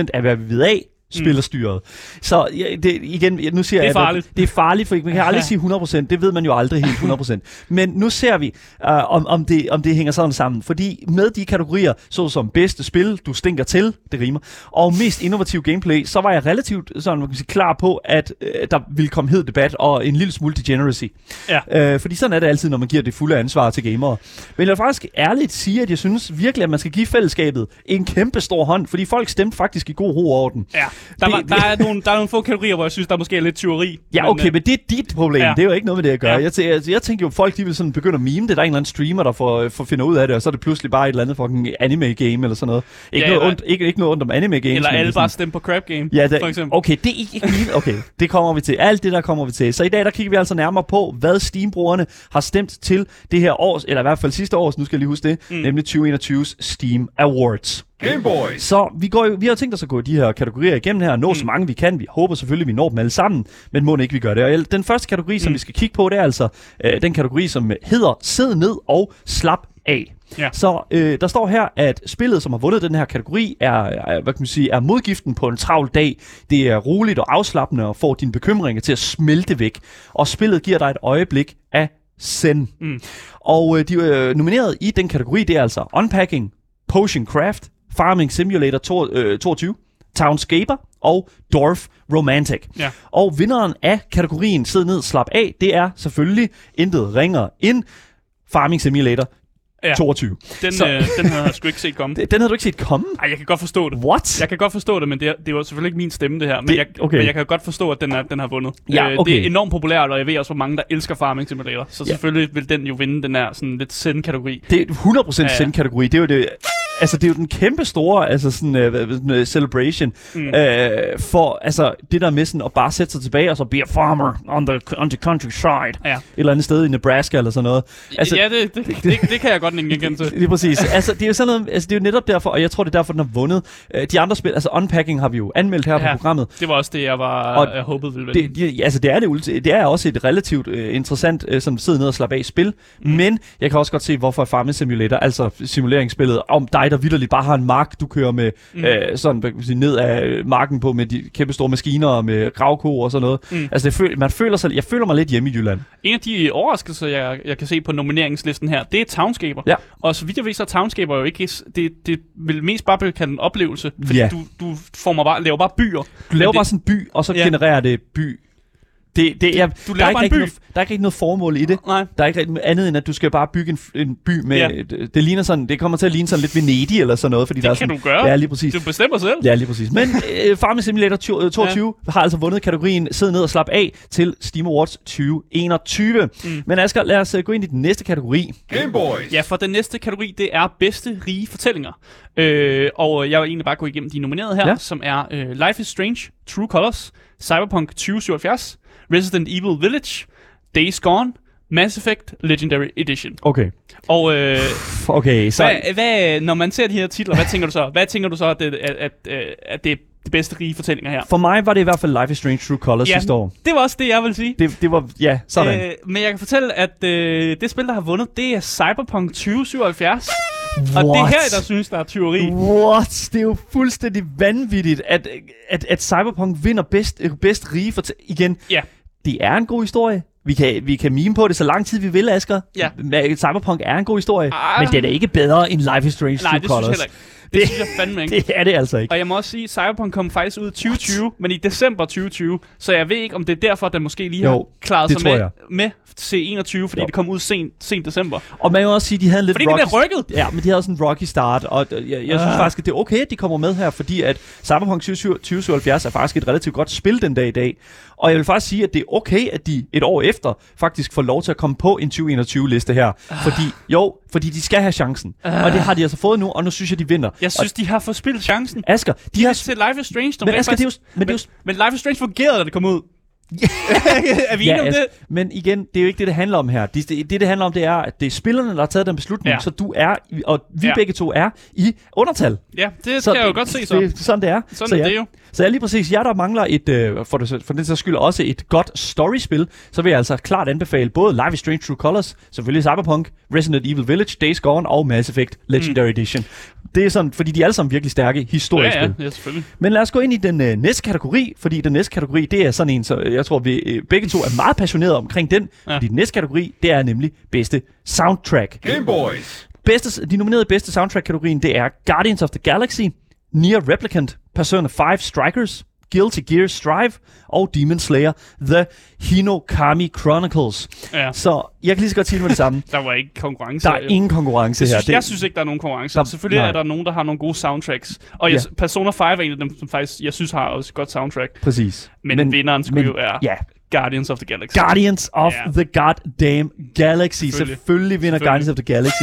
100% af, hvad vi ved af, spillerstyret. Så ja, det, igen, nu siger Det er jeg, at farligt. det er farligt, for man kan aldrig sige 100%, det ved man jo aldrig helt 100%. Men nu ser vi, uh, om, om, det, om det hænger sådan sammen. Fordi med de kategorier, såsom bedste spil, du stinker til, det rimer, og mest innovativ gameplay, så var jeg relativt sådan, man kan sige, klar på, at uh, der ville komme hed debat og en lille smule degeneracy. Ja. Uh, fordi sådan er det altid, når man giver det fulde ansvar til gamere. Men jeg vil faktisk ærligt sige, at jeg synes virkelig, at man skal give fællesskabet en kæmpe stor hånd, fordi folk stemte faktisk i god ro orden. Ja, der, Det- var, der, er nogle, der er nogle få kategorier, hvor jeg synes, der måske er lidt tyveri. Ja, okay, øh, men det er dit problem. Ja. Det er jo ikke noget med det at gøre. Ja. Jeg, tæ- altså, jeg tænker jo, folk de vil sådan begynde at meme det. Der er en eller anden streamer, der får, får finder ud af det, og så er det pludselig bare et eller andet fucking anime-game eller sådan noget. Ikke, Ja, noget, ondt, ikke, ikke noget ondt om anime-games. Eller men alle det er bare stemme på Crab Game, Ja, for det, eksempel. okay, det er ikke, ikke okay, det kommer vi til. Alt det der kommer vi til. Så i dag der kigger vi altså nærmere på, hvad Steam-brugerne har stemt til det her års, eller i hvert fald sidste års, nu skal jeg lige huske det, mm. nemlig 2021's Steam Awards. Game Boys. Så vi, går, vi har tænkt os at gå de her kategorier igennem her, og nå mm. så mange vi kan. Vi håber selvfølgelig, vi når dem alle sammen, men må ikke vi gør det. Og den første kategori, som Mm. vi skal kigge på, det er altså øh, den kategori, som hedder Sid ned og slap af. Ja. Så øh, der står her, at spillet, som har vundet den her kategori, er, er, hvad kan man sige, er modgiften på en travl dag. Det er roligt og afslappende og får dine bekymringer til at smelte væk. Og spillet giver dig et øjeblik af zen. Mm. Og øh, de er nomineret i den kategori, det er altså Unpacking, Potion Craft, Farming Simulator to, øh, 22, Townscaper og Dwarf Romantic. Ja. Og vinderen af kategorien Sid ned, slap af, det er selvfølgelig intet ringer end Farming Simulator Ja. 22. Den, Så- øh, den havde jeg sgu ikke set komme. Den havde du ikke set komme? Ej, jeg kan godt forstå det. What? Jeg kan godt forstå det, men det er, det er jo selvfølgelig ikke min stemme, det her. Men, Det- jeg, okay. men jeg kan godt forstå, at den, er, den har vundet. Ja, Øh, okay. Det er enormt populært, og jeg ved også, hvor mange, der elsker Farming Simulator. Så Ja. selvfølgelig vil den jo vinde den her sådan lidt send-kategori. Det er 100% Ja, ja, ja. ja. kategori Det er jo det, altså det er jo den kæmpe store altså sådan, uh, celebration Mm. uh, for altså det der med sådan at bare sætte sig tilbage og så be a farmer on the, on the countryside. Ja. Et eller andet sted i Nebraska eller sådan noget. Altså, ja, det, det, det, det, kan jeg godt ikke igen til. Lige præcis. altså, det er jo sådan noget, altså, det er jo netop derfor, og jeg tror, det er derfor, den har vundet. Uh, de andre spil, altså Unpacking har vi jo anmeldt her Ja. på programmet. Det var også det, jeg, var, Og jeg håbede ville vinde. Det, det, altså, det er, det, det er også et relativt uh, interessant, uh, sådan sidde ned og slappe af spil. Mm. Men jeg kan også godt se, hvorfor Farming Simulator, altså simuleringsspillet, om dig, der vidderligt bare har en mark, du kører med Mm. uh, sådan, hvad kan man sige, ned af øh, marken på med de kæmpe store maskiner og med gravko og sådan noget. Mm. Altså, det føl, man føler sig, jeg føler mig lidt hjemme i Jylland. En af de overraskelser, jeg, jeg kan se på nomineringslisten her, det er Townscaper. Ja. Og så vidt jeg ved, så er Townscaper jo ikke... Det, det vil mest bare blive kaldt en oplevelse. Fordi Ja. du, du former bare, laver bare byer. Du laver det- bare sådan en by, og så ja. genererer det by. Det, det, jeg, du der, er ikke en rigtig by. noget, der er ikke rigtig noget formål i det. Nej. Der er ikke rigtig andet end, at du skal bare bygge en, en by med... Ja. Det, det, ligner sådan, det kommer til at ligne sådan lidt Venedig eller sådan noget, fordi Det der er kan sådan, du gøre. Ja, lige præcis. Du bestemmer selv. Ja, lige præcis. Men øh, Farming Simulator 20, 22 ja. har altså vundet kategorien Sid ned og slap af til Steam Awards 2021. Mm. Men Asger, lad os øh, gå ind i den næste kategori. Game Boys. Ja, for den næste kategori, det er bedste rige fortællinger. Øh, og jeg vil egentlig bare gå igennem de nominerede her. Ja. som er øh, Life is Strange, True Colors, Cyberpunk 2077, Resident Evil Village, Days Gone, Mass Effect Legendary Edition. Okay. Og øh, Okay, så... hvad, hvad, når man ser de her titler, hvad tænker du så? Hvad tænker du så, at det, at, at, at, at det er de bedste rige fortællinger her? For mig var det i hvert fald Life is Strange True Colors Ja, sidste år. det var også det, jeg vil sige. Det, det var... Ja, sådan. Øh, Øh, men jeg kan fortælle, at øh, det spil, der har vundet, det er Cyberpunk 2077. Og det er What? her, der synes, der er tyveri. What? Det er jo fuldstændig vanvittigt, at, at, at Cyberpunk vinder bedst, øh, bedst rige for... Igen, Ja. Det er en god historie. Vi kan, vi kan meme på det så lang tid vi vil, Asger. Ja. Cyberpunk er en god historie, Ah. men den er ikke bedre end Life is Strange Nej, True det synes jeg Colors. heller ikke. Det, det synes jeg fandme ikke. Det er det altså ikke. Og jeg må også sige, Cyberpunk kom faktisk ud i 2020, men i december 2020. Så jeg ved ikke, om det er derfor, at den måske lige har Jo, klaret det sig med, jeg. med C21, fordi Jo. det kom ud sent, sent december. Og man kan også sige, at de havde en lidt Fordi rocky... er rykket. Ja, men de havde sådan en rocky start, og øh, jeg, jeg synes Ah. faktisk, at det er okay, at de kommer med her, fordi at Cyberpunk 2077 er faktisk et relativt godt spil den dag i dag. Og jeg vil faktisk sige, at det er okay, at de et år efter faktisk får lov til at komme på en 2021-liste her. Fordi, jo, fordi de skal have chancen. Og det har de altså fået nu, og nu synes jeg, de vinder. Jeg synes, de har forspildt chancen. og, Asger, de De har... til Life is Strange. Men Asger, det er jo... faktisk- Men det er jo Men Life is Strange fungerede, da det kom ud. er vi enige om altså, det? Men igen, det er jo ikke det, det handler om her. Det, det, det, det handler om, det er, at det er spillerne, der har taget den beslutning, Ja. ja. så du er, og vi Ja. ja. begge to er i undertal. Ja, det skal jeg jo godt se så. Det, sådan det er. Sådan så er ja. det jo. Så jeg lige præcis, jer der mangler et, øh, for, det, for den sags skyld også et godt storyspil, så vil jeg altså klart anbefale både Life is Strange True Colors, selvfølgelig Cyberpunk, Resident Evil Village, Days Gone og Mass Effect Legendary mm. Edition. Det er sådan, fordi de er alle sammen virkelig stærke historiske Ja, ja, ja, selvfølgelig. Men lad os gå ind i den øh, næste kategori, fordi den næste kategori, det er sådan en, så jeg tror, vi øh, begge to er meget passionerede omkring den, Ja. fordi den næste kategori, det er nemlig bedste soundtrack. Game Boys. Bedste, de nominerede bedste soundtrack-kategorien, det er Guardians of the Galaxy, Nier Replicant, Persona 5 Strikers, Guilty Gear Strive og Demon Slayer The Hinokami Chronicles. Ja. Så jeg kan lige så godt sige det med det samme. Der var ikke konkurrence. Der er ingen konkurrence jeg her. synes, jeg synes ikke, der er nogen konkurrence. Der- Selvfølgelig nej. er der nogen, der har nogle gode soundtracks. Og jeg, Ja. Persona 5 er en af dem, som faktisk, jeg synes har også et godt soundtrack. Præcis. Men, men vinderen skulle men- jo være Ja, Guardians of the Galaxy. Guardians of Ja. the Goddamn Galaxy. Selvfølgelig. Selvfølgelig, vinder Selvfølgelig. Guardians of the Galaxy.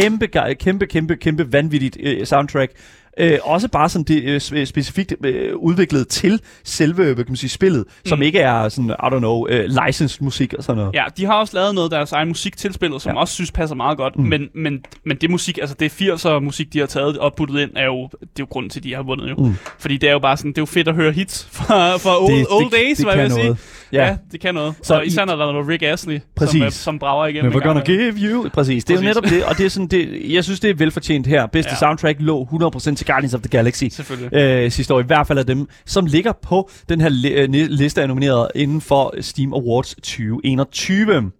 Kæmpe, kæmpe, kæmpe, kæmpe vanvittigt øh, soundtrack. Øh, også bare sådan det øh, spe- specifikt øh, udviklet til selve, hvad kan man sige, spillet, som ikke er sådan, I don't know, øh, licensed musik og sådan noget. Ja, de har også lavet noget af deres egen musik til spillet, som Ja. også synes passer meget godt. Mm. Men, men, men det musik, altså det 80'er musik, de har taget og puttet ind, er jo, det er jo grunden til, at de har vundet jo. Mm. Fordi det er jo bare sådan, det er jo fedt at høre hits fra, fra old, Det- old det- days, det hvad jeg vil noget. Ja. ja, det kan noget. Så og I- især når der er noget Rick Astley, Præcis. som, som brager igennem. Men we're gonna give you... Præcis, det er jo Præcis. netop det, og det er sådan, det, jeg synes, det er velfortjent her. Bedste Ja. soundtrack lå 100% til Guardians of the Galaxy. Selvfølgelig. Øh, sidste år, i hvert fald af dem, som ligger på den her li- øh, liste af nomineret inden for Steam Awards 2021.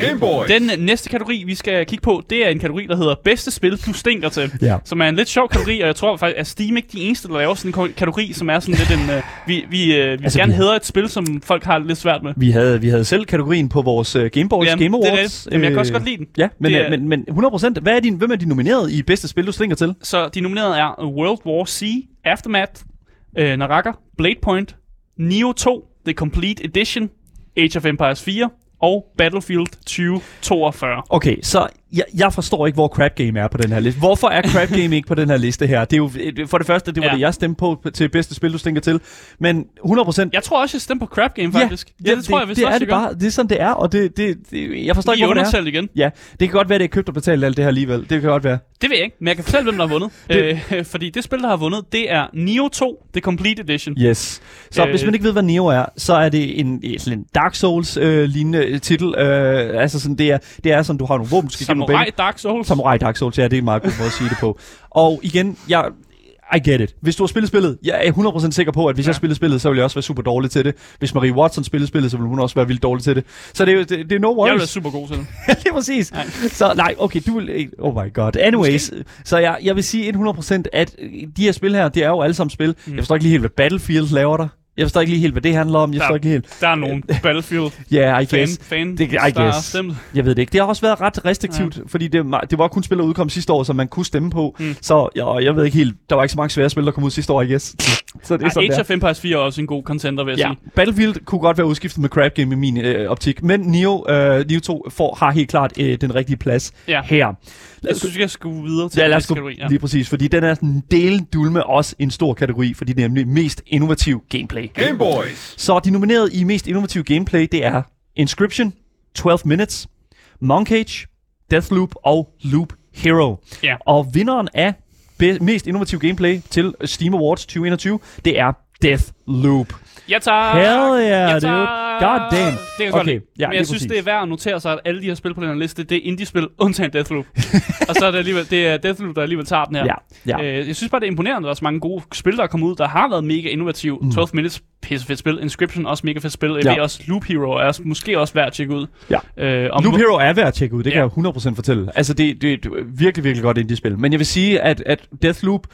Game Boy. Den næste kategori, vi skal kigge på, det er en kategori, der hedder bedste spil, du stinker til. Ja. Som er en lidt sjov kategori, og jeg tror faktisk, at Steam ikke de eneste, der laver sådan en kategori, som er sådan lidt en... Uh, vi vi, uh, vi Altså, gerne vi- hedder et spil, som folk har lidt svært med. Vi havde, vi havde selv kategorien på vores uh, Game Boys Jamen, Game det er Awards. det. Jamen, jeg kan også Øh, godt lide den. Ja, men, Det er- men, men 100%, hvad er din, hvem er de nomineret i bedste spil, du slinger til? Så de nominerede er World War C, Aftermath, uh, Naraka, Blade Point, Neo 2, The Complete Edition, Age of Empires 4 og Battlefield 2042. Okay, så jeg, jeg forstår ikke, hvor Crab Game er på den her liste. Hvorfor er Crab Game ikke på den her liste her? Det er jo, for det første, det var ja. Ja. det, jeg stemte på til bedste spil, du stinker til. Men 100%... Jeg tror også, jeg stemte på Crab Game, faktisk. Ja, det, tror jeg, hvis det, også, er det bare. Det er sådan, det er, og det, det, det jeg forstår Vi ikke, hvorfor det er. igen. Ja, det kan godt være, det er købt og betalt alt det her alligevel. Det kan godt være. Det ved jeg ikke, men jeg kan fortælle, hvem der har vundet. Øh, fordi det spil, der har vundet, det er Neo 2, The Complete Edition. Yes. Så øh, Øh. hvis man ikke ved, hvad Neo er, så er det en, sådan en Dark Souls-lignende øh, titel. Øh, altså sådan, det er, det er sådan, du har nogle våben, du skal Samurai bane. Dark Souls. Samurai Dark Souls, ja, det er en meget god måde at sige det på. Og igen, jeg, I get it. Hvis du har spillet spillet, jeg er 100% sikker på, at hvis ja. jeg spillede spillet, så ville jeg også være super dårlig til det. Hvis Marie Watson spillede spillet, så ville hun også være vildt dårlig til det. Så det er det, det er no Jeg vil være worries. super god til det. Lige præcis. Nej. Så nej, okay, du vil. Oh my god. Anyways, så jeg, jeg vil sige 100%, at de her spil her, det er jo alle sammen spil. Mm. Jeg forstår ikke lige helt, hvad Battlefield laver der. Jeg forstår ikke lige helt, hvad det handler om. Jeg forstår Der- ikke lige helt... Der er nogen Battlefield Ja, yeah, I fan, guess. fan Det- I guess. Jeg ved det ikke. Det har også været ret restriktivt, ja. fordi det, det var kun spil, der udkom sidste år, som man kunne stemme på. Mm. Så ja, jeg ved ikke helt, der var ikke så mange svære spil, der kom ud sidste år, I guess. Så det er Ej, sådan, Age der. of Empires 4 er også en god contender, vil jeg Ja, sige. Battlefield kunne godt være udskiftet med Crab Game i min øh, optik, men Neo, øh, Neo 2 får, har helt klart øh, den rigtige plads Ja. her. Jeg synes, vi skal videre til Ja, lad os kategori. Ja. lige præcis, fordi den er sådan delen dulme også en stor kategori, fordi det er nemlig mest innovativ gameplay. Game Boys. Så de nominerede i mest innovativ gameplay, det er Inscription, 12 Minutes, Monkage, Deathloop og Loop Hero. Ja. Og vinderen af be- mest innovativ gameplay til Steam Awards 2021, det er Deathloop. Ja, tak! Hell yeah, ja, dude. tak! God damn. Det kan jeg godt Okay, lide. ja, Men jeg synes, præcis. det er værd at notere sig, at alle de her spil på den her liste, det er indie-spil, undtagen Deathloop. og så er det alligevel, det er Deathloop, der alligevel tager den her. Ja, ja. Øh, jeg synes bare, det er imponerende, at der er så mange gode spil, der er kommet ud, der har været mega innovative. Mm. 12 Minutes, pisse fedt spil. Inscription, også mega fedt spil. Jeg Ja. også, Loop Hero er også- måske også værd at tjekke ud. Ja. Øh, om Loop Hero er værd at tjekke ud, det kan Ja. jeg 100% fortælle. Altså, det, det, det er virkelig, virkelig godt indie-spil. Men jeg vil sige, at, at Deathloop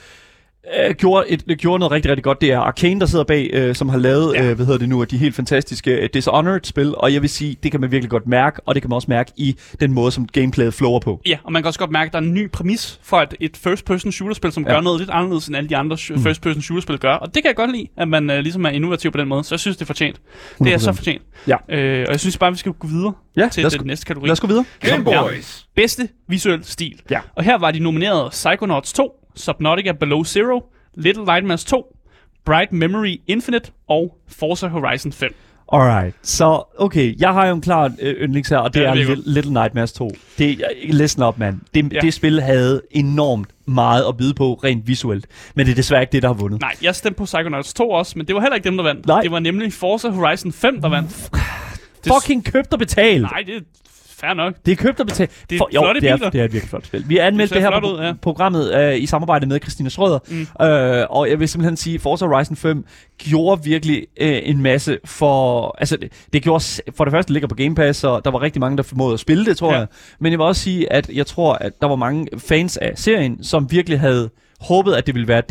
øh, gjorde, et, det gjorde noget rigtig, rigtig godt. Det er Arcane, der sidder bag, øh, som har lavet, Ja. øh, hvad hedder det nu, de helt fantastiske øh, Dishonored-spil. Og jeg vil sige, det kan man virkelig godt mærke, og det kan man også mærke i den måde, som gameplayet flower på. Ja, og man kan også godt mærke, at der er en ny præmis for et, et first-person shooter-spil, som ja. Gør noget lidt anderledes, end alle de andre mm. first-person shooter-spil gør. Og det kan jeg godt lide, at man uh, ligesom er innovativ på den måde. Så jeg synes, det er fortjent. Det er så 100%. fortjent. Ja. Øh, og jeg synes bare, vi skal gå videre Ja, til den næste kategori. lad os gå videre. Game Ja. Boys. Bedste visuel stil. Ja. Og her var de nomineret Psychonauts 2, Subnautica Below Zero, Little Nightmares 2, Bright Memory Infinite og Forza Horizon 5. Alright, så okay, jeg har jo en klar øh, yndlings her, og det det er jeg Little, Nightmares 2. Det, listen up, man. Det, Ja. det spil havde enormt meget at byde på rent visuelt, men det er desværre ikke det, der har vundet. Nej, jeg stemte på Psychonauts 2 også, men det var heller ikke dem, der vandt. Nej. Det var nemlig Forza Horizon 5, der vandt. Det- Fucking købt og betalt! Nej, det er fair nok. Det er købt og betalt. Det er For, jo, flotte det er, biler. det er et virkelig flot spil. Vi har anmeldt ser det, her ud, ja. programmet øh, i samarbejde med Christina Schrøder. Mm. Øh, og jeg vil simpelthen sige, Forza Horizon 5 gjorde virkelig øh, en masse for... Altså, det, det gjorde... For det første, det ligger på Game Pass, og der var rigtig mange, der formåede at spille det, tror Ja. ja. jeg. Men jeg vil også sige, at jeg tror, at der var mange fans af serien, som virkelig havde håbet, at det ville være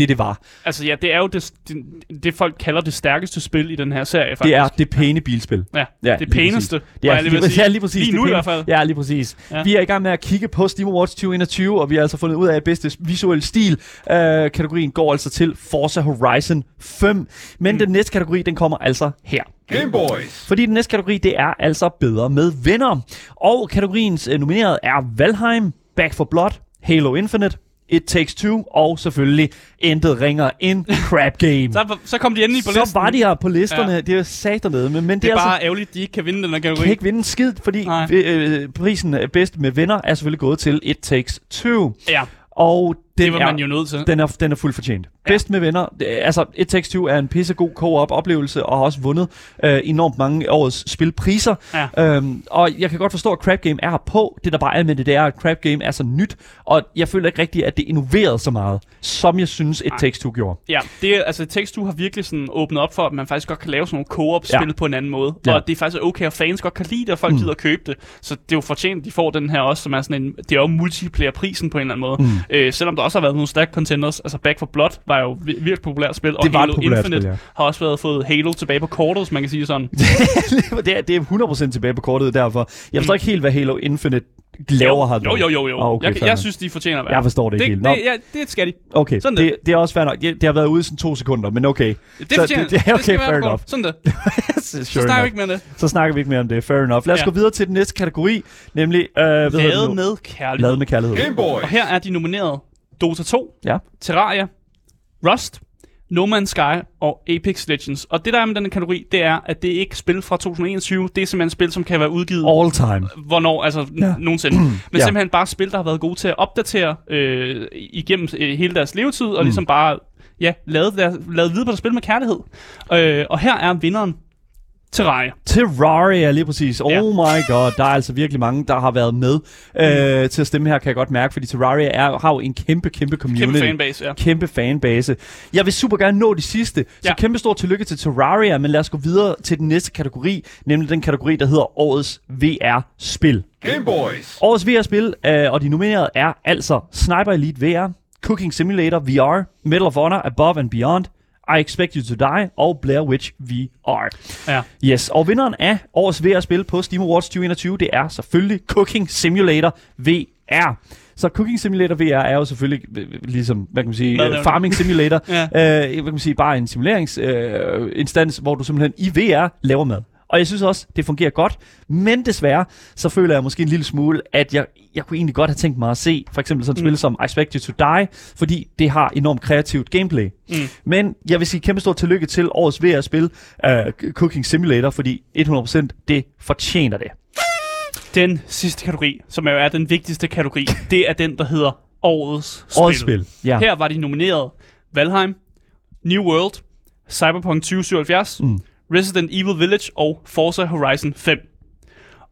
det, det, det var. Altså ja, det er jo det, det, det, folk kalder det stærkeste spil i den her serie, faktisk. Det er det pæne bilspil. Ja, Ja, det lige pæneste, præcis. var jeg lige sige. ja, lige præcis. Lige det nu i hvert fald. Ja, lige præcis. Ja. Ja. Vi er i gang med at kigge på Steam Awards 2021, og vi har altså fundet ud af, at bedste visuel stil øh, kategorien går altså til Forza Horizon 5. Men mm. den næste kategori, den kommer altså her. Game Boys. Fordi den næste kategori, det er altså bedre med venner. Og kategoriens øh, nomineret er Valheim, Back for Blood, Halo Infinite, It Takes Two, og selvfølgelig intet ringer en crap game. Så, så kom de endelig på så listen. var de her på listerne. Ja. Det er saternede, men, men det, Det er altså, bare ærgerligt, at de ikke kan vinde den her kategori. kan ikke vinde skid, fordi Nej. øh, prisen er bedst med venner er selvfølgelig gået til It Takes Two. Ja, Og det var er, man jo nødt til. den er, den er fuldt fortjent. Ja. Bedst med venner. Det, altså, It Takes Two er en pissegod co-op oplevelse, og har også vundet øh, enormt mange årets spilpriser. Ja. Øhm, og jeg kan godt forstå, at Crap Game er her på. Det, der bare er med det, det er, at Crap Game er så nyt, og jeg føler ikke rigtigt, at det innoverede så meget, som jeg synes, It Takes Two gjorde. Ja, det er, altså Takes Two har virkelig sådan åbnet op for, at man faktisk godt kan lave sådan nogle co-op-spil Ja. på en anden måde. Ja. Og det er faktisk okay, og fans godt kan lide det, og folk mm. gider at købe det. Så det er jo fortjent, at de får den her også, som er sådan en, det er jo multiplayer-prisen på en eller anden måde. Mm. Øh, selvom der også har været nogle stærke contenders. Altså Back for Blood var jo vir- virkelig populært spil, og Det var Halo populært Infinite spil, ja. har også været fået Halo tilbage på kortet, hvis man kan sige sådan. det, er, det er 100% tilbage på kortet derfor. Jeg forstår ikke helt, hvad Halo Infinite laver her. Mm. jo, jo, jo, jo. Ah, okay, jeg, jeg synes, de fortjener at være. Jeg forstår det ikke det, helt. det, ja, det skal de. Okay, Sådan det, det er også fair nok. Det, det har været ude i sådan to sekunder, men okay. Det Så fortjener det, det er det skal okay, være fair enough. Sådan det. Sure Så snakker enough. vi ikke med det. Så snakker vi ikke mere om det. Fair enough. Lad os Ja. gå videre til den næste kategori, nemlig... Øh, hvad hedder det Lavet nu? med kærlighed. Lavet med kærlighed. Og her er de nomineret Dota 2, Ja. Terraria, Rust, No Man's Sky og Apex Legends. Og det der er med den kategori, det er, at det er ikke spil fra 2021. Det er simpelthen spil, som kan være udgivet All time. hvornår, altså Ja. nogensinde. Men Ja. simpelthen bare spil, der har været gode til at opdatere øh, igennem øh, hele deres levetid, Mm. og ligesom bare ja, lavet, der, lavet videre på deres spil med kærlighed. Øh, og her er vinderen Terraria. Terraria, lige præcis. Oh Ja. my god, der er altså virkelig mange, der har været med øh, til at stemme her, kan jeg godt mærke, fordi Terraria er, har jo en kæmpe, kæmpe community. Kæmpe fanbase, ja. Kæmpe fanbase. Jeg vil super gerne nå de sidste, så Ja. kæmpe stor tillykke til Terraria, men lad os gå videre til den næste kategori, nemlig den kategori, der hedder Årets VR-spil. Game Boys. Årets VR-spil, øh, og de nominerede er altså Sniper Elite VR, Cooking Simulator VR, Medal of Honor Above and Beyond, I Expect You to Die og Blair Witch VR. ja. Yes, og vinderen af årets VR-spil på Steam Awards 2021, det er selvfølgelig Cooking Simulator VR. Så Cooking Simulator VR er jo selvfølgelig øh, ligesom, hvad kan man sige, Madlavning. øh, Farming Simulator. Ja. øh, hvad kan man sige, bare en simuleringsinstans, øh, instans, hvor du simpelthen i VR laver mad. Og jeg synes også, det fungerer godt, men desværre, så føler jeg måske en lille smule, at jeg, jeg kunne egentlig godt have tænkt mig at se for eksempel sådan et spil som I Expect You to Die, fordi det har enormt kreativt gameplay. Mm. Men jeg vil sige kæmpe stor tillykke til årets VR-spil, uh, Cooking Simulator, fordi 100% det fortjener det. Den sidste kategori, som jo er den vigtigste kategori, det er den, der hedder Årets Spil. Årets spil, ja. Her var de nomineret Valheim, New World, Cyberpunk 2077, Mm. Resident Evil Village og Forza Horizon 5.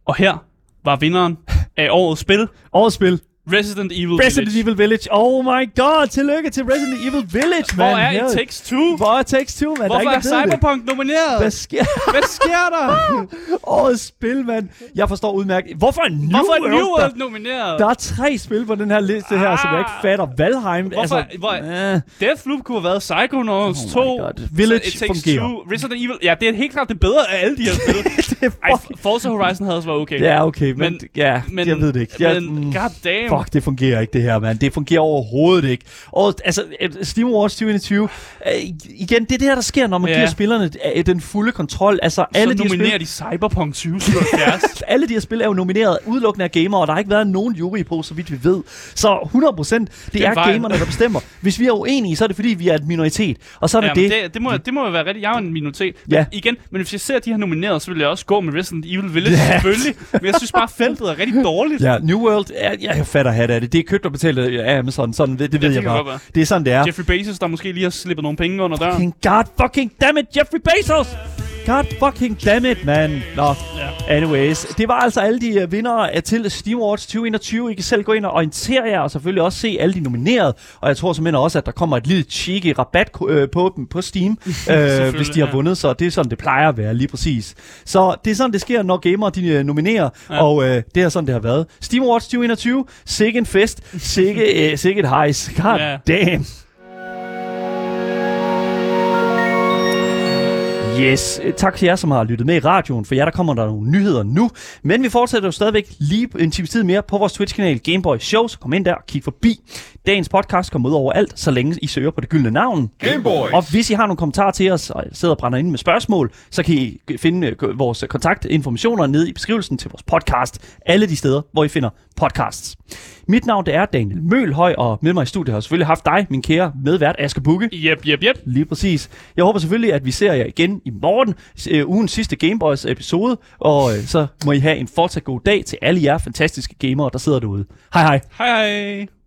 Og her var vinderen af årets spil, Årets spil, Resident Evil Resident Village. Evil Village. Oh my god, tillykke til Resident Evil Village, Hvor man. er. It Takes Two? Hvor er Takes Two, man? Hvorfor der er er ikke, ved det. Cyberpunk nomineret? Hvad sker, Hvad sker der? Årets spil, mand. Jeg forstår udmærket. Hvorfor er New Hvorfor er World, New World der? nomineret? Der er tre spil på den her liste her, som jeg ikke Ah. fatter. Valheim, Hvorfor- altså... hvor- øh, Deathloop kunne have været Psychonauts Oh my 2. God. Village Takes fungerer. Two, Resident Evil. Ja, det er helt klart det bedre af alle de her spil. Ej. Forza Horizon havde også været okay. Ja, okay, men, Men- ja, men, jeg ved det ikke. Jeg, men, mm, god damn. Fuck, det fungerer ikke det her, mand. Det fungerer overhovedet ikke. Og altså, øh, Steam Awards 2021, øh, igen, det er det her, der sker, når man Ja. giver spillerne øh, den fulde kontrol. Altså, alle så de, nominerer spil, de Cyberpunk 2077. alle de her spil er jo nomineret udelukkende af gamere, og der har ikke været nogen jury på, så vidt vi ved. Så 100% det, det er vejen. gamerne, der bestemmer. Hvis vi er uenige, så er det fordi, vi er et minoritet. Og så er det Jamen, det. det, det, må, det må jo være rigtigt. Jeg er en minoritet. Ja. Men igen, men hvis jeg ser de her nomineret, så vil jeg også gå med Resident Evil Village, Ja. selvfølgelig. Men jeg synes bare, feltet er rigtig dårligt. Ja, New World, ja, jeg fatter hat af det. Det er købt og betalt af Amazon, sådan, det, det ved jeg bare. Det er sådan, det er. Jeffrey Bezos, der måske lige har slippet nogle penge under døren. Fucking god fucking damn it, Jeffrey Bezos! God fucking damn it, man. Nå, anyways. Det var altså alle de uh, vindere af til Steam Awards 2021. I kan selv gå ind og orientere jer, og selvfølgelig også se alle de nominerede. Og jeg tror simpelthen også, at der kommer et lille cheeky rabat øh, på dem på Steam, øh, hvis de har vundet. Så det er sådan, det plejer at være lige præcis. Så det er sådan, det sker, når gamere de øh, nominerer. Ja. Og øh, det er sådan, det har været. Steam Awards 2021. Sikke en fest. Sikke, øh, sikke et hejs. God Ja. damn. Yes, tak til jer, som har lyttet med i radioen. For jer, der kommer der nogle nyheder nu. Men vi fortsætter jo stadigvæk lige en times tid mere på vores Twitch-kanal Gameboy Show. Så kom ind der og kig forbi. Dagens podcast kommer ud over alt, så længe I søger på det gyldne navn. Game Boys. Og hvis I har nogle kommentarer til os, og sidder og brænder ind med spørgsmål, så kan I finde øh, vores kontaktinformationer nede i beskrivelsen til vores podcast. Alle de steder, hvor I finder podcasts. Mit navn det er Daniel Mølhøj, og med mig i studiet har jeg selvfølgelig haft dig, min kære medvært Asger Bukke. Jep, jep, jep. Lige præcis. Jeg håber selvfølgelig, at vi ser jer igen i morgen, øh, ugens sidste Gameboys episode, og øh, så må I have en fortsat god dag til alle jer fantastiske gamere, der sidder derude. Hej hej. Hej hej.